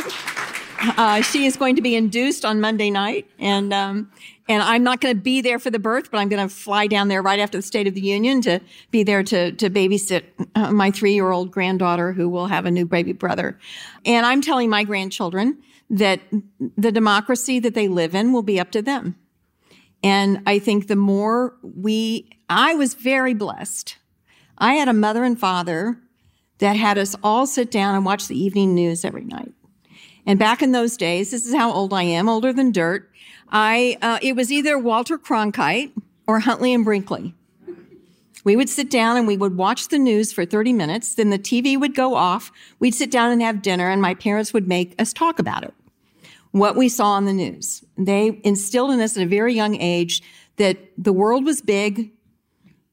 Uh, she is going to be induced on Monday night, and um, and I'm not going to be there for the birth, but I'm going to fly down there right after the State of the Union to be there to to babysit uh, my three year old granddaughter who will have a new baby brother, and I'm telling my grandchildren that the democracy that they live in will be up to them, and I think the more we, I was very blessed. I had a mother and father that had us all sit down and watch the evening news every night. And back in those days, this is how old I am, older than dirt. I uh, it was either Walter Cronkite or Huntley and Brinkley. We would sit down and we would watch the news for 30 minutes. Then the TV would go off. We'd sit down and have dinner, and my parents would make us talk about it. What we saw on the news. They instilled in us at a very young age that the world was big,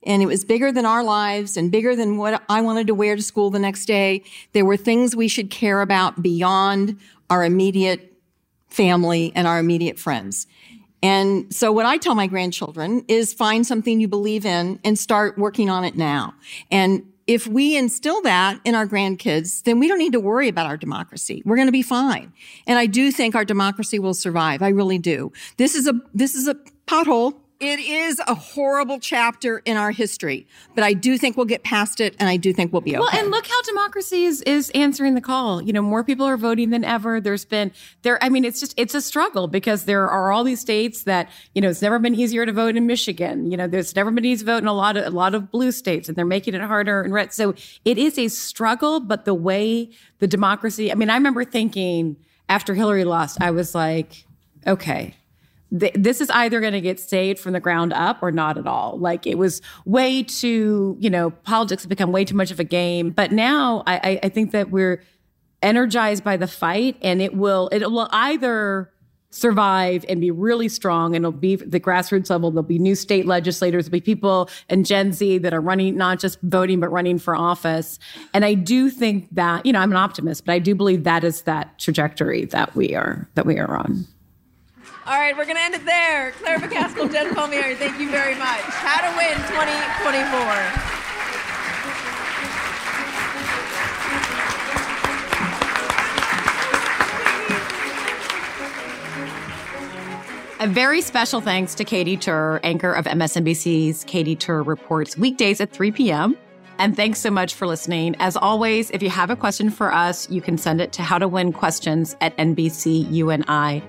and it was bigger than our lives and bigger than what I wanted to wear to school the next day. There were things we should care about beyond our immediate family and our immediate friends. And so what I tell my grandchildren is find something you believe in and start working on it now. And if we instill that in our grandkids, then we don't need to worry about our democracy. We're going to be fine. And I do think our democracy will survive. I really do. This is a, this is a pothole it is a horrible chapter in our history, but I do think we'll get past it and I do think we'll be okay. Well, and look how democracy is, is answering the call. You know, more people are voting than ever. There's been there, I mean, it's just, it's a struggle because there are all these states that, you know, it's never been easier to vote in Michigan. You know, there's never been easy to vote in a lot of, a lot of blue states and they're making it harder and red. So it is a struggle, but the way the democracy, I mean, I remember thinking after Hillary lost, I was like, okay, th- this is either going to get saved from the ground up or not at all. Like it was way too, you know, politics have become way too much of a game. But now I, I think that we're energized by the fight, and it will it will either survive and be really strong and it'll be the grassroots level there'll be new state legislators there'll be people and gen z that are running not just voting but running for office and i do think that you know i'm an optimist but i do believe that is that trajectory that we are that we are on all right, we're going to end it there. Claire McCaskill, Jen Palmieri, thank you very much. How to win 2024. A very special thanks to Katy Tur, anchor of MSNBC's Katy Tur Reports, weekdays at 3 p.m. And thanks so much for listening. As always, if you have a question for us, you can send it to howtowinquestions at nbcuni.com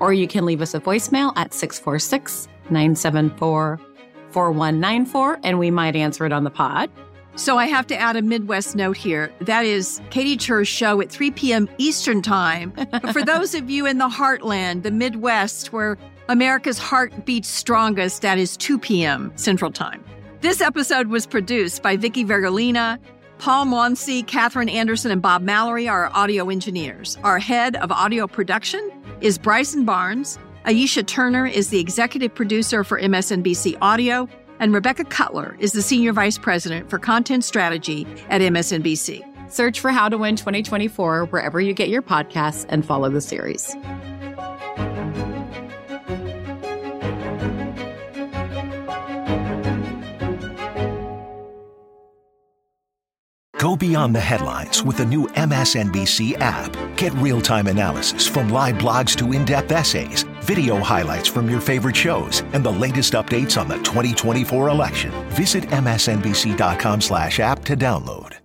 or you can leave us a voicemail at 646 974 4194 and we might answer it on the pod. So I have to add a Midwest note here. That is Katy Tur's show at 3 p.m. Eastern Time. For those of you in the heartland, the Midwest, where America's heart beats strongest, that is 2 p.m. Central Time. This episode was produced by Vicky Vergolina, Paul Monsey, Catherine Anderson, and Bob Mallory our audio engineers. Our head of audio production is Bryson Barnes. Aisha Turner is the executive producer for MSNBC Audio, and Rebecca Cutler is the senior vice president for content strategy at MSNBC. Search for How to Win 2024 wherever you get your podcasts and follow the series. Go beyond the headlines with the new MSNBC app. Get real time analysis from live blogs to in depth essays, video highlights from your favorite shows, and the latest updates on the 2024 election. Visit MSNBC.com slash app to download.